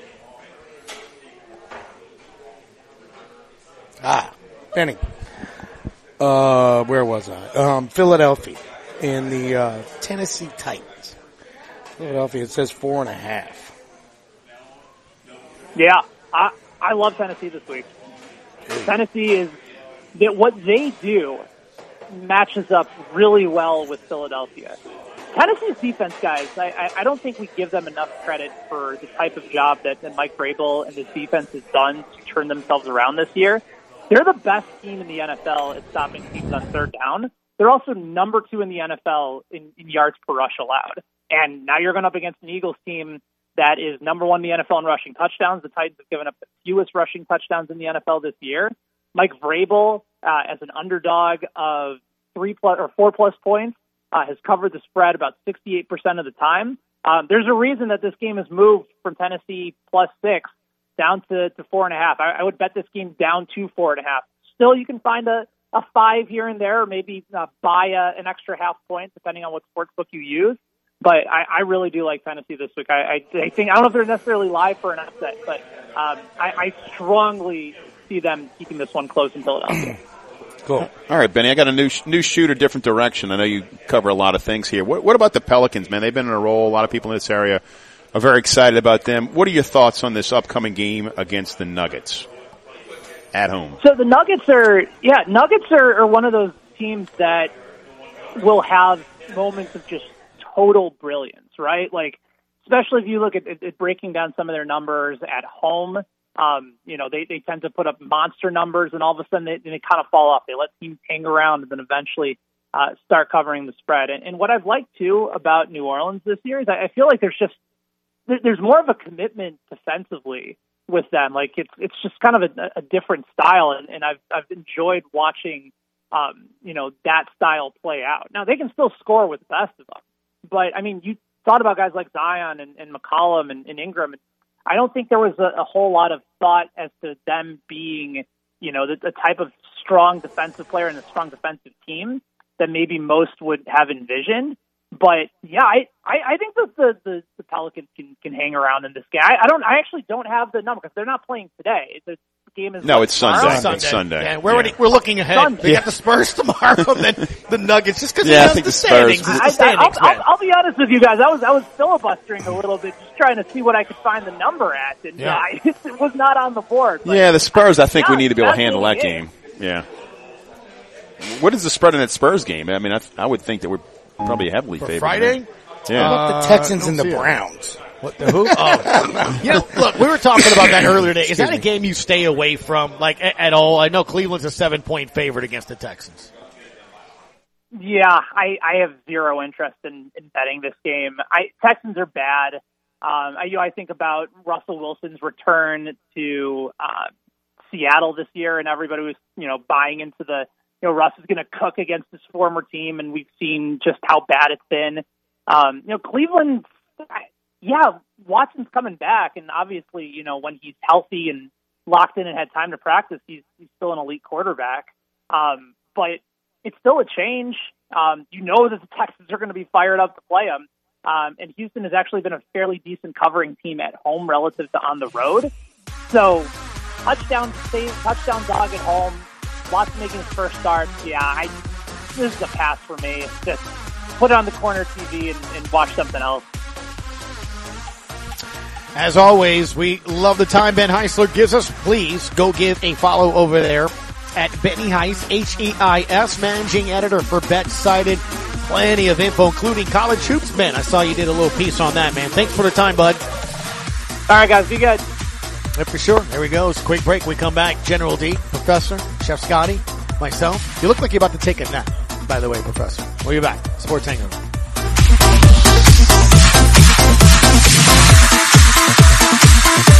Ah, Benny. Uh, where was I? Um, Philadelphia in the uh, Tennessee Titans. Philadelphia. It says four and a half. Yeah, I I love Tennessee this week. Tennessee is that what they do matches up really well with Philadelphia. Tennessee's defense, guys, I, I, I don't think we give them enough credit for the type of job that, that Mike Vrabel and his defense has done to turn themselves around this year. They're the best team in the NFL at stopping teams on third down. They're also number two in the NFL in, in yards per rush allowed. And now you're going up against an Eagles team that is number one in the NFL in rushing touchdowns. The Titans have given up the fewest rushing touchdowns in the NFL this year. Mike Vrabel, uh, as an underdog of three plus or four plus points, uh, has covered the spread about 68% of the time. Um, there's a reason that this game has moved from Tennessee plus six down to, to four and a half. I, I would bet this game down to four and a half. Still, you can find a, a five here and there, or maybe uh, buy a, an extra half point depending on what sports book you use. But I, I really do like Tennessee this week. I, I, I think I don't know if they're necessarily live for an upset, but um, I, I strongly see them keeping this one close in Philadelphia. Cool. All right, Benny. I got a new sh- new shooter, different direction. I know you cover a lot of things here. What, what about the Pelicans, man? They've been in a roll. A lot of people in this area are very excited about them. What are your thoughts on this upcoming game against the Nuggets at home? So the Nuggets are, yeah, Nuggets are, are one of those teams that will have moments of just total brilliance, right? Like, especially if you look at, at, breaking down some of their numbers at home. Um, you know, they, they tend to put up monster numbers and all of a sudden they, they kind of fall off. They let teams hang around and then eventually uh, start covering the spread. And, and what I've liked too about New Orleans this year is I, I feel like there's just, there's more of a commitment defensively with them. Like it's, it's just kind of a, a different style. And, and I've, I've enjoyed watching, um, you know, that style play out. Now they can still score with the best of them, but I mean, you thought about guys like Zion and, and McCollum and, and Ingram. I don't think there was a, a whole lot of thought as to them being, you know, the, the type of strong defensive player and a strong defensive team that maybe most would have envisioned. But yeah, I, I, I think that the, the, the Pelicans can, can hang around in this game. I, I don't, I actually don't have the number because they're not playing today. The game is No, what, it's tomorrow? Sunday. It's Sunday. Yeah, we're, Yeah. already- we're looking ahead. Sunday. They got the Spurs tomorrow, and then the Nuggets. Just because Yeah, I has think the the Spurs- standings. The I, I, standings, I'll. I'll, I'll be honest with you guys. I was I was filibustering a little bit, just trying to see what I could find the number at, and Yeah. uh, I, it was not on the board. But Yeah, the Spurs. I think we need to be able to handle what that game. Yeah. What is the spread in that Spurs game? I mean, I, I would think that we're probably heavily For favored. Friday? Yeah. How about the Texans and the don't it. Browns? What the who? Oh, you know, look, we were talking about that earlier today. Is that a game you stay away from, like a- at all? I know Cleveland's a seven point favorite against the Texans. Yeah, I, I have zero interest in, in betting this game. I Texans are bad. Um, I, you know, I think about Russell Wilson's return to uh, Seattle this year, and everybody was you know buying into the you know Russ is going to cook against his former team, and we've seen just how bad it's been. Um, you know, Cleveland, I- yeah, Watson's coming back, and obviously, you know, when he's healthy and locked in and had time to practice, he's he's still an elite quarterback. Um, but it's still a change. Um, you know that the Texans are going to be fired up to play him. Um, and Houston has actually been a fairly decent covering team at home relative to on the road. So touchdown save, touchdown dog at home. Watson making his first start. Yeah, I, this is a pass for me. Just put it on the corner TV and, and watch something else. As always, we love the time Ben Heisler gives us. Please go give a follow over there at Benny Heiss, H-E-I-S, managing editor for BetSided. Plenty of info, including college hoops, Ben. I saw you did a little piece on that, man. Thanks for the time, bud. All right, guys, be good. Yeah, for sure. There we go. It's a quick break. We come back. General D, Professor, Chef Scotty, myself. You look like you're about to take a nap, by the way, Professor. We'll be back. Sports Hangover.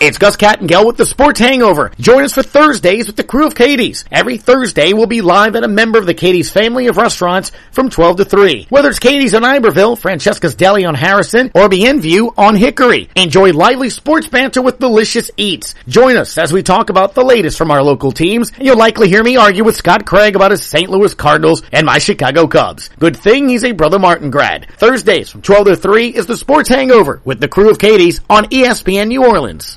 It's Gus Kattengell with the Sports Hangover. Join us for Thursdays with the crew of Katie's. Every Thursday we'll be live at a member of the Katie's family of restaurants from 12 to 3. Whether it's Katie's on Iberville, Francesca's Deli on Harrison, or Bienview on Hickory. Enjoy lively sports banter with delicious eats. Join us as we talk about the latest from our local teams, and you'll likely hear me argue with Scott Craig about his St. Louis Cardinals and my Chicago Cubs. Good thing he's a Brother Martin grad. Thursdays from 12 to 3 is the Sports Hangover with the crew of Katie's on ESPN New Orleans.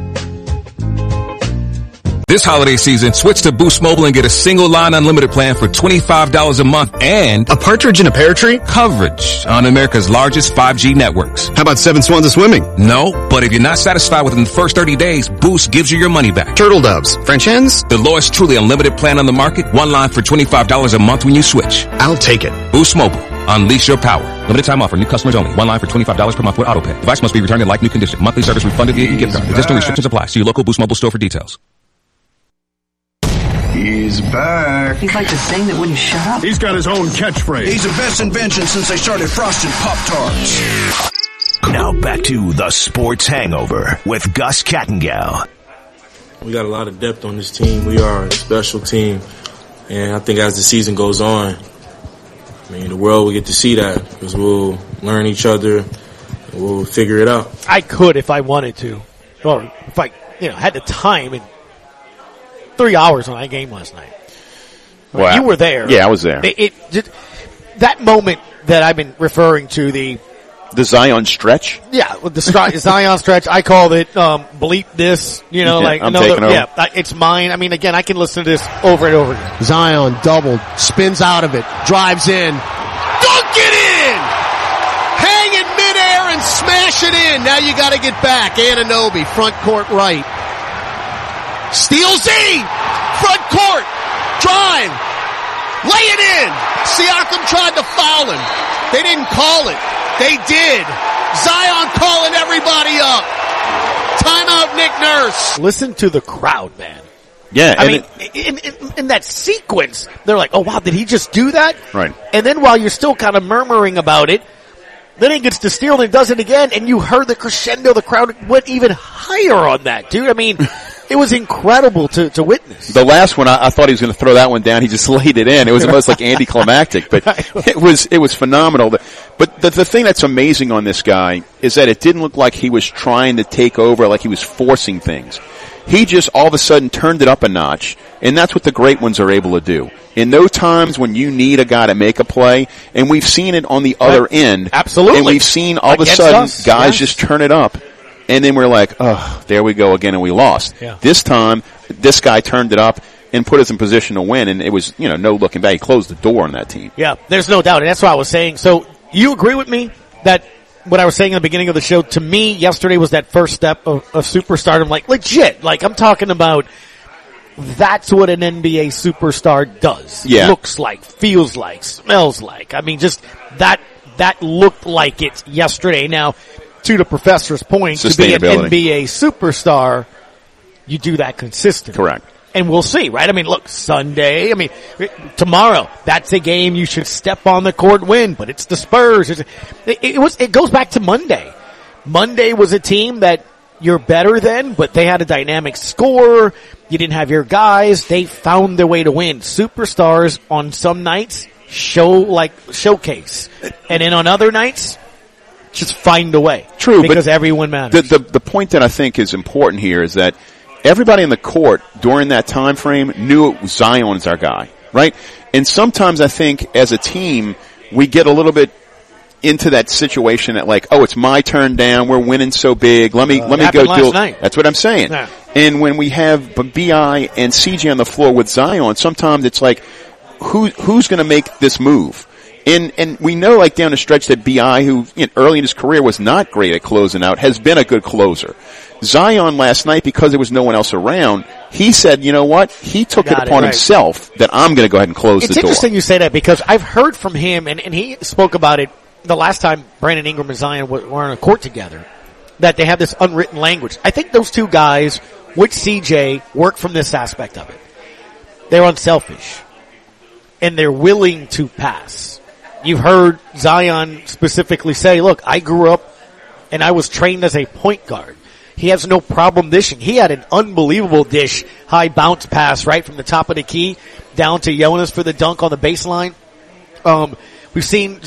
This holiday season, switch to Boost Mobile and get a single line unlimited plan for $25 a month and a partridge in a pear tree coverage on America's largest 5G networks. How about seven swans of swimming? No, but if you're not satisfied within the first 30 days, Boost gives you your money back. Turtle doves, French hens, the lowest truly unlimited plan on the market. One line for $25 a month when you switch. I'll take it. Boost Mobile. Unleash your power. Limited time offer. New customers only. One line for $25 per month with auto pay. Device must be returned in like new condition. Monthly service refunded via e gift card. Additional restrictions apply. See your local Boost Mobile store for details. He's back. He's like the thing that wouldn't shut up. He's got his own catchphrase. He's the best invention since they started frosting Pop Tarts. Now back to the Sports Hangover with Gus Kattengell. We got a lot of depth on this team. We are a special team. And I think as the season goes on, I mean, the world will get to see that because we'll learn each other and we'll figure it out. I could if I wanted to, or if I, you know, had the time and three hours on that game last night. Wow. You were there. Yeah, I was there. It, it just, that moment that I've been referring to the The Zion stretch. yeah with the stri- Zion stretch. I called it um, bleep this. You know, Yeah, like I'm no, taking over. yeah, I- it's mine. I mean, again, I can listen to this over and over again. Zion doubled, spins out of it, drives in, dunk it in! Hang in midair and smash it in. Now you gotta get back. Anunoby, front court right. Steals Z! Front court! Drive! Lay it in! Siakam tried to foul him. They didn't call it. They did. Zion calling everybody up. Timeout Nick Nurse. Listen to the crowd, man. Yeah, I and mean, in, in, in that sequence, they're like, "Oh wow, did he just do that?" Right. And then while you're still kind of murmuring about it, then he gets to steal and does it again, and you heard the crescendo. The crowd went even higher on that, dude. I mean, it was incredible to to witness. The last one, I, I thought he was going to throw that one down. He just laid it in. It was almost like anticlimactic, but it was it was phenomenal. But the, the thing that's amazing on this guy is that it didn't look like he was trying to take over, like he was forcing things. He just all of a sudden turned it up a notch, and that's what the great ones are able to do. In those times when you need a guy to make a play, and we've seen it on the other end, Absolutely. and we've seen all Against of a sudden us, guys yes. just turn it up, and then we're like, oh, there we go again, and we lost. Yeah. This time, this guy turned it up and put us in position to win, and it was, you know, no looking back. He closed the door on that team. Yeah, there's no doubt, and that's what I was saying. So you agree with me that what I was saying in the beginning of the show, to me, yesterday was that first step of, of superstardom. Like legit, like I'm talking about. That's what an NBA superstar does. Yeah. looks like, feels like, smells like. I mean, just that that looked like it yesterday. Now, to the professor's point, to be an NBA superstar, you do that consistently. Correct. And we'll see, right? I mean, look, Sunday, I mean, tomorrow, that's a game you should step on the court win, but it's the Spurs. It's, it, it was, it goes back to Monday. Monday was a team that you're better than, but they had a dynamic score. You didn't have your guys. They found their way to win. Superstars on some nights show like showcase. And then on other nights, just find a way. True, Because but everyone matters. The, the the point that I think is important here is that everybody in the court during that time frame knew it was Zion is our guy, right? And sometimes I think as a team we get a little bit into that situation that like, oh, it's my turn down. We're winning so big. Let me Uh, let me go do. night. That's what I'm saying. Yeah. And when we have Bi and CJ on the floor with Zion, sometimes it's like, who who's going to make this move? And and we know like down the stretch that Bi, who you know, early in his career was not great at closing out, has been a good closer. Zion last night because there was no one else around, he said, you know what? He took Got it it, upon right. himself that I'm going to go ahead and close It's the door. It's interesting you say that because I've heard from him, and, and he spoke about it the last time Brandon Ingram and Zion were, were on a court together, that they have this unwritten language. I think those two guys with CJ work from this aspect of it. They're unselfish. And they're willing to pass. You've heard Zion specifically say, look, I grew up and I was trained as a point guard. He has no problem dishing. He had an unbelievable dish, high bounce pass right from the top of the key down to Jonas for the dunk on the baseline. Um, we've seen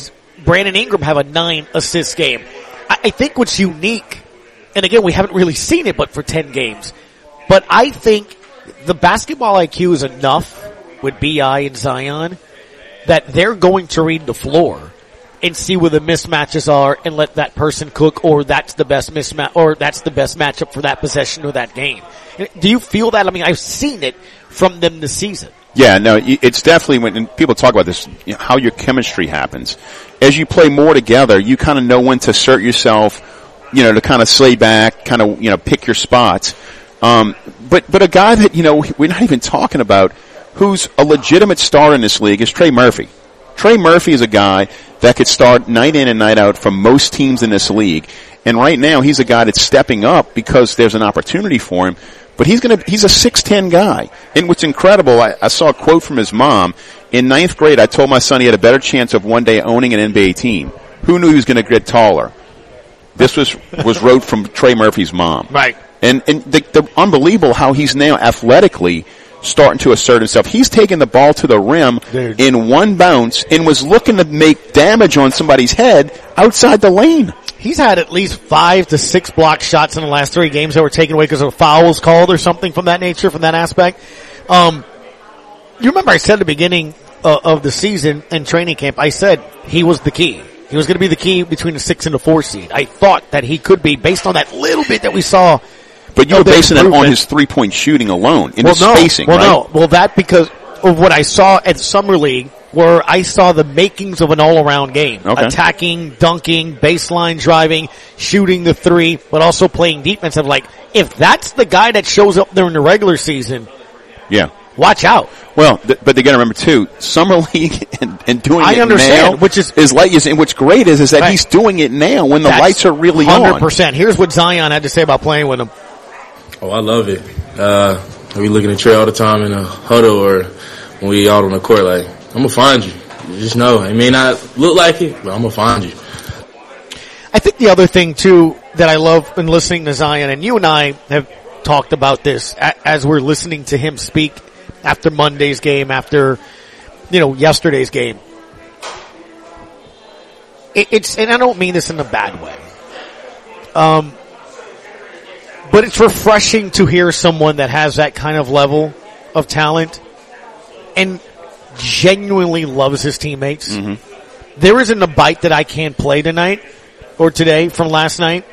Brandon Ingram have a nine assist game. I, I think what's unique, and again, we haven't really seen it, but for 10 games, but I think the basketball IQ is enough with BI and Zion that they're going to read the floor and see where the mismatches are and let that person cook or that's the best mismatch or that's the best matchup for that possession or that game. Do you feel that? I mean, I've seen it from them this season. Yeah, no, it's definitely when people talk about this, you know, how your chemistry happens. As you play more together, you kind of know when to assert yourself, you know, to kind of slay back, kind of, you know, pick your spots. Um, but, but a guy that, you know, we're not even talking about who's a legitimate star in this league is Trey Murphy. Trey Murphy is a guy that could start night in and night out for most teams in this league. And right now he's a guy that's stepping up because there's an opportunity for him. But he's gonna, he's a 6'10 guy. And what's incredible, I, I saw a quote from his mom. In ninth grade, I told my son he had a better chance of one day owning an NBA team. Who knew he was gonna get taller? This was, was wrote from Trey Murphy's mom. Right. And, and the, the unbelievable how he's now athletically starting to assert himself. He's taking the ball to the rim in one bounce and was looking to make damage on somebody's head outside the lane. He's had at least five to six block shots in the last three games that were taken away because a foul was called or something from that nature, from that aspect. Um, you remember I said at the beginning uh, of the season and training camp, I said he was the key. He was going to be the key between the six and the four seed. I thought that he could be based on that little bit that we saw. But you were basing it on his three point shooting alone in well, his no, spacing, well, right? no, well that because of what I saw at summer league, where I saw the makings of an all-around game, Okay. attacking, dunking, baseline driving, shooting the three, but also playing defense. Of like, if that's the guy that shows up during the regular season, Yeah. watch out. Well, th- but they got to remember too, summer league and, and doing I it understand, now, which is is light. Is and what's great is is that Right. he's doing it now when the lights are really hundred on. percent. Here's what Zion had to say about playing with him. Oh, I love it. Uh, we looking at Trey all the time in a huddle or when we out on the court. Like, I'm gonna find you. You just know it may not look like it, but I'm gonna find you. I think the other thing too that I love in listening to Zion, and you and I have talked about this as we're listening to him speak after Monday's game, after you know yesterday's game. It, it's and I don't mean this in a bad way, um, but it's refreshing to hear someone that has that kind of level of talent and genuinely loves his teammates. Mm-hmm. There isn't a bite that I can't play tonight or today from last night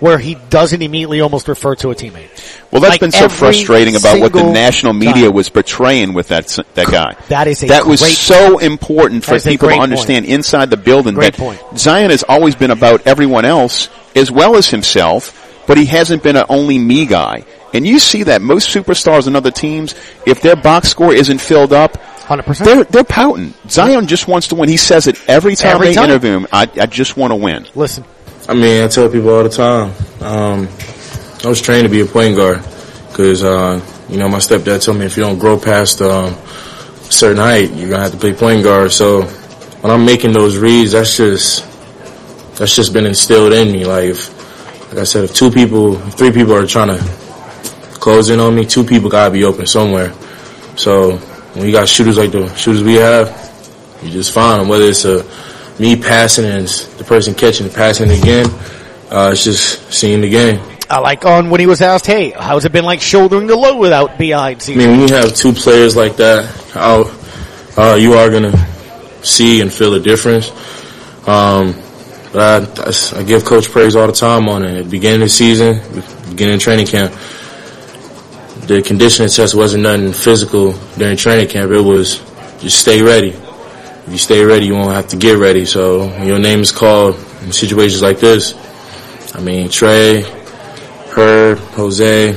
where he doesn't immediately almost refer to a teammate. Well, that's Like been so frustrating about what the national media time. was portraying with that that guy. That is a that was great so important for That is a people to understand inside the building Great that point. Zion has always been about everyone else as well as himself, but he hasn't been an only me guy. And you see that most superstars in other teams, if their box score isn't filled up, 100%. they're they're pouting. Zion just wants to win. He says it every time Every they time. interview him. I, I just want to win. Listen, I mean, I tell people all the time. Um, I was trained to be a point guard because, uh, you know, my stepdad told me if you don't grow past um, a certain height, you're gonna have to play point guard. So when I'm making those reads, that's just that's just been instilled in me. Like, if, like I said, if two people, if three people are trying to close in on me, two people gotta be open somewhere. So when you got shooters like the shooters we have, you just find them. Whether it's a me passing and the person catching and passing again, uh, it's just seeing the game. I like on when he was asked, "Hey, how's it been like shouldering the load without Bi?" I mean, when you have two players like that, how uh, you are gonna see and feel a difference. Um, but I, I, I give Coach praise all the time on it. Beginning of the season, beginning of training camp, the conditioning test wasn't nothing physical during training camp. It was just stay ready. If you stay ready, you won't have to get ready. So your name is called in situations like this, I mean, Trey, Herb, Jose,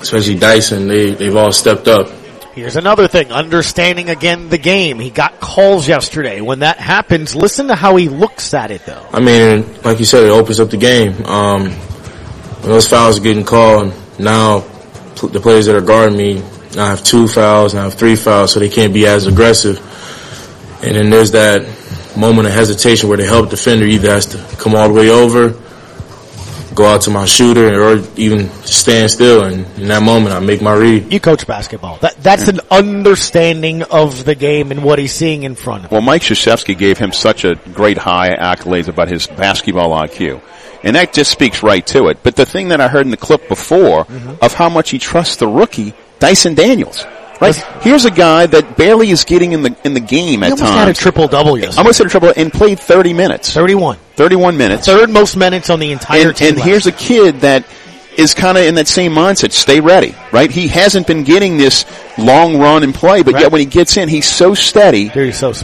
especially Dyson, they, they've all stepped up. Here's another thing, understanding again the game. He got calls yesterday. When that happens, listen to how he looks at it though. I mean, like you said, it opens up the game. Um, when those fouls are getting called, now the players that are guarding me, I have two fouls, I have three fouls, so they can't be as aggressive. And then there's that moment of hesitation where the help defender either has to come all the way over, go out to my shooter, or even stand still. And in that moment, I make my read. You coach basketball. That, that's an understanding of the game and what he's seeing in front of him. Well, Mike Krzyzewski gave him such a great high accolades about his basketball IQ. And that just speaks right to it. But the thing that I heard in the clip before Mm-hmm. of how much he trusts the rookie, Dyson Daniels. Right? Here's a guy that barely is getting in the in the game He at almost times. had a triple double yesterday. Almost had a triple and played 30 minutes. 31. 31 minutes. Third most minutes on the entire and, team. and here's a kid that is kind of in that same mindset. Stay ready, right? He hasn't been getting this long run and play, but yet when he gets in, he's so steady.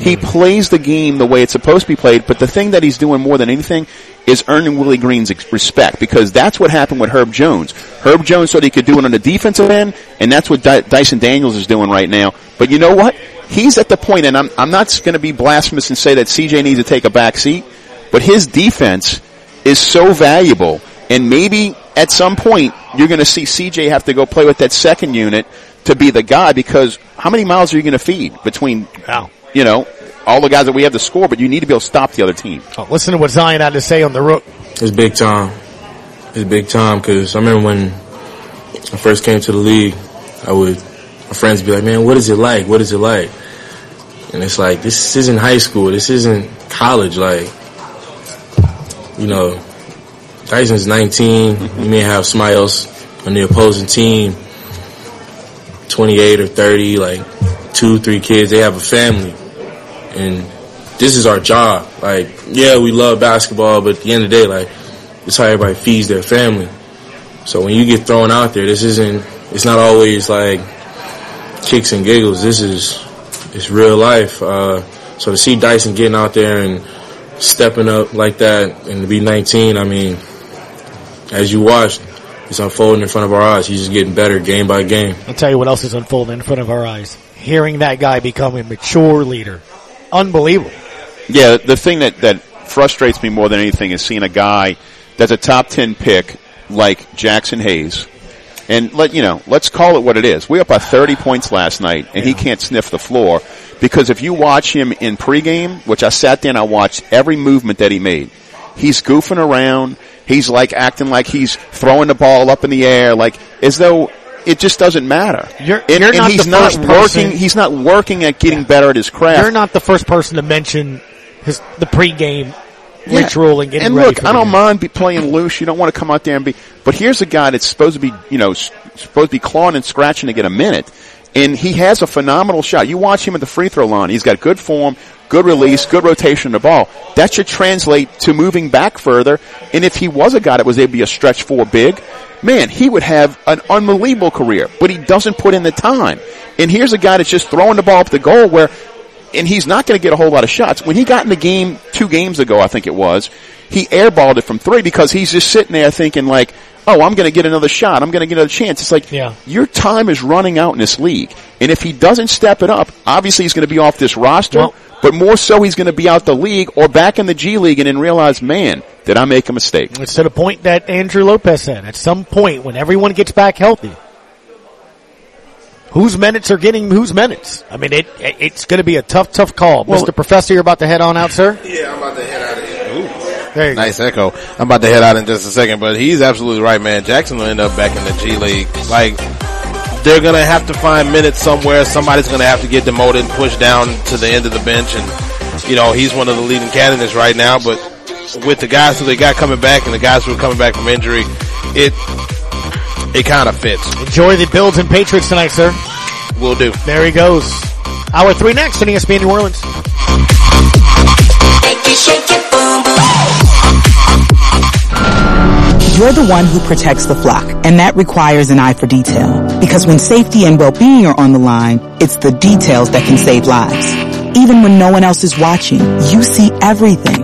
he plays the game the way it's supposed to be played. But the thing that he's doing more than anything is earning Willie Green's respect because that's what happened with Herb Jones. Herb Jones thought he could do it on the defensive end, and that's what Dy- Dyson Daniels is doing right now. But you know what? He's at the point, and I'm, I'm not going to be blasphemous and say that CJ needs to take a back seat, but his defense is so valuable. And maybe at some point you're going to see CJ have to go play with that second unit to be the guy because how many miles are you going to feed between, you know, all the guys that we have to score, but you need to be able to stop the other team. Oh, listen to what Zion had to say on the rook. It's big time. It's big time because I remember when I first came to the league, I would, my friends would be like, man, what is it like? What is it like? And it's like, this isn't high school. This isn't college. Like, you know, Dyson's 19. You may have somebody else on the opposing team, 28 or 30, like two, three kids. They have a family. And this is our job. Like, yeah, we love basketball, but at the end of the day, like, it's how everybody feeds their family. So when you get thrown out there, this isn't, it's not always like kicks and giggles. This is, it's real life. Uh, so to see Dyson getting out there and stepping up like that and to be 19, I mean, as you watch, it's unfolding in front of our eyes. He's just getting better game by game. I'll tell you what else is unfolding in front of our eyes. Hearing that guy become a mature leader. Unbelievable. Yeah, the thing that, that frustrates me more than anything is seeing a guy that's a top 10 pick like Jaxson Hayes. And let, you know, let's call it what it is. We up by 30 points last night and he can't sniff the floor because if you watch him in pregame, which I sat there and I watched every movement that he made, he's goofing around. He's like acting like he's throwing the ball up in the air, like as though it just doesn't matter. You're, and, you're and not he's the not first working. person- He's not working at getting better at his craft. You're not the first person to mention his the pregame Yeah. ritual and getting and look, I don't game. mind be playing loose. You don't want to come out there and be, but here's a guy that's supposed to be, you know, supposed to be clawing and scratching to get a minute. And he has a phenomenal shot. You watch him at the free throw line. He's got good form, good release, good rotation of the ball. That should translate to moving back further. And if he was a guy that was able to be a stretch four big, man, he would have an unbelievable career. But he doesn't put in the time. And here's a guy that's just throwing the ball up the goal where, and he's not going to get a whole lot of shots. When he got in the game two games ago, I think it was, he airballed it from three because he's just sitting there thinking like, oh, I'm going to get another shot. I'm going to get another chance. It's like, Yeah. your time is running out in this league. And if he doesn't step it up, obviously he's going to be off this roster, but more so he's going to be out the league or back in the G League and then realize, man, did I make a mistake? It's to the point that Andrew Lopez said. At some point, when everyone gets back healthy, whose minutes are getting whose minutes? I mean, it, it it's going to be a tough, tough call. Well- Mr. Professor, you're about to head on out, sir. Yeah, I'm about to head out of here. There you nice echo. I'm about to head out in just a second, but he's absolutely right, man. Jaxson will end up back in the G League. Like, they're gonna have to find minutes somewhere. Somebody's gonna have to get demoted and pushed down to the end of the bench. And, you know, he's one of the leading candidates right now, but with the guys who they got coming back and the guys who are coming back from injury, it, it kind of fits. Enjoy the Bills and Patriots tonight, sir. Will do. There he goes. Hour three next on ESPN New Orleans. You're the one who protects the flock, and that requires an eye for detail. Because when safety and well-being are on the line, it's the details that can save lives. Even when no one else is watching, you see everything.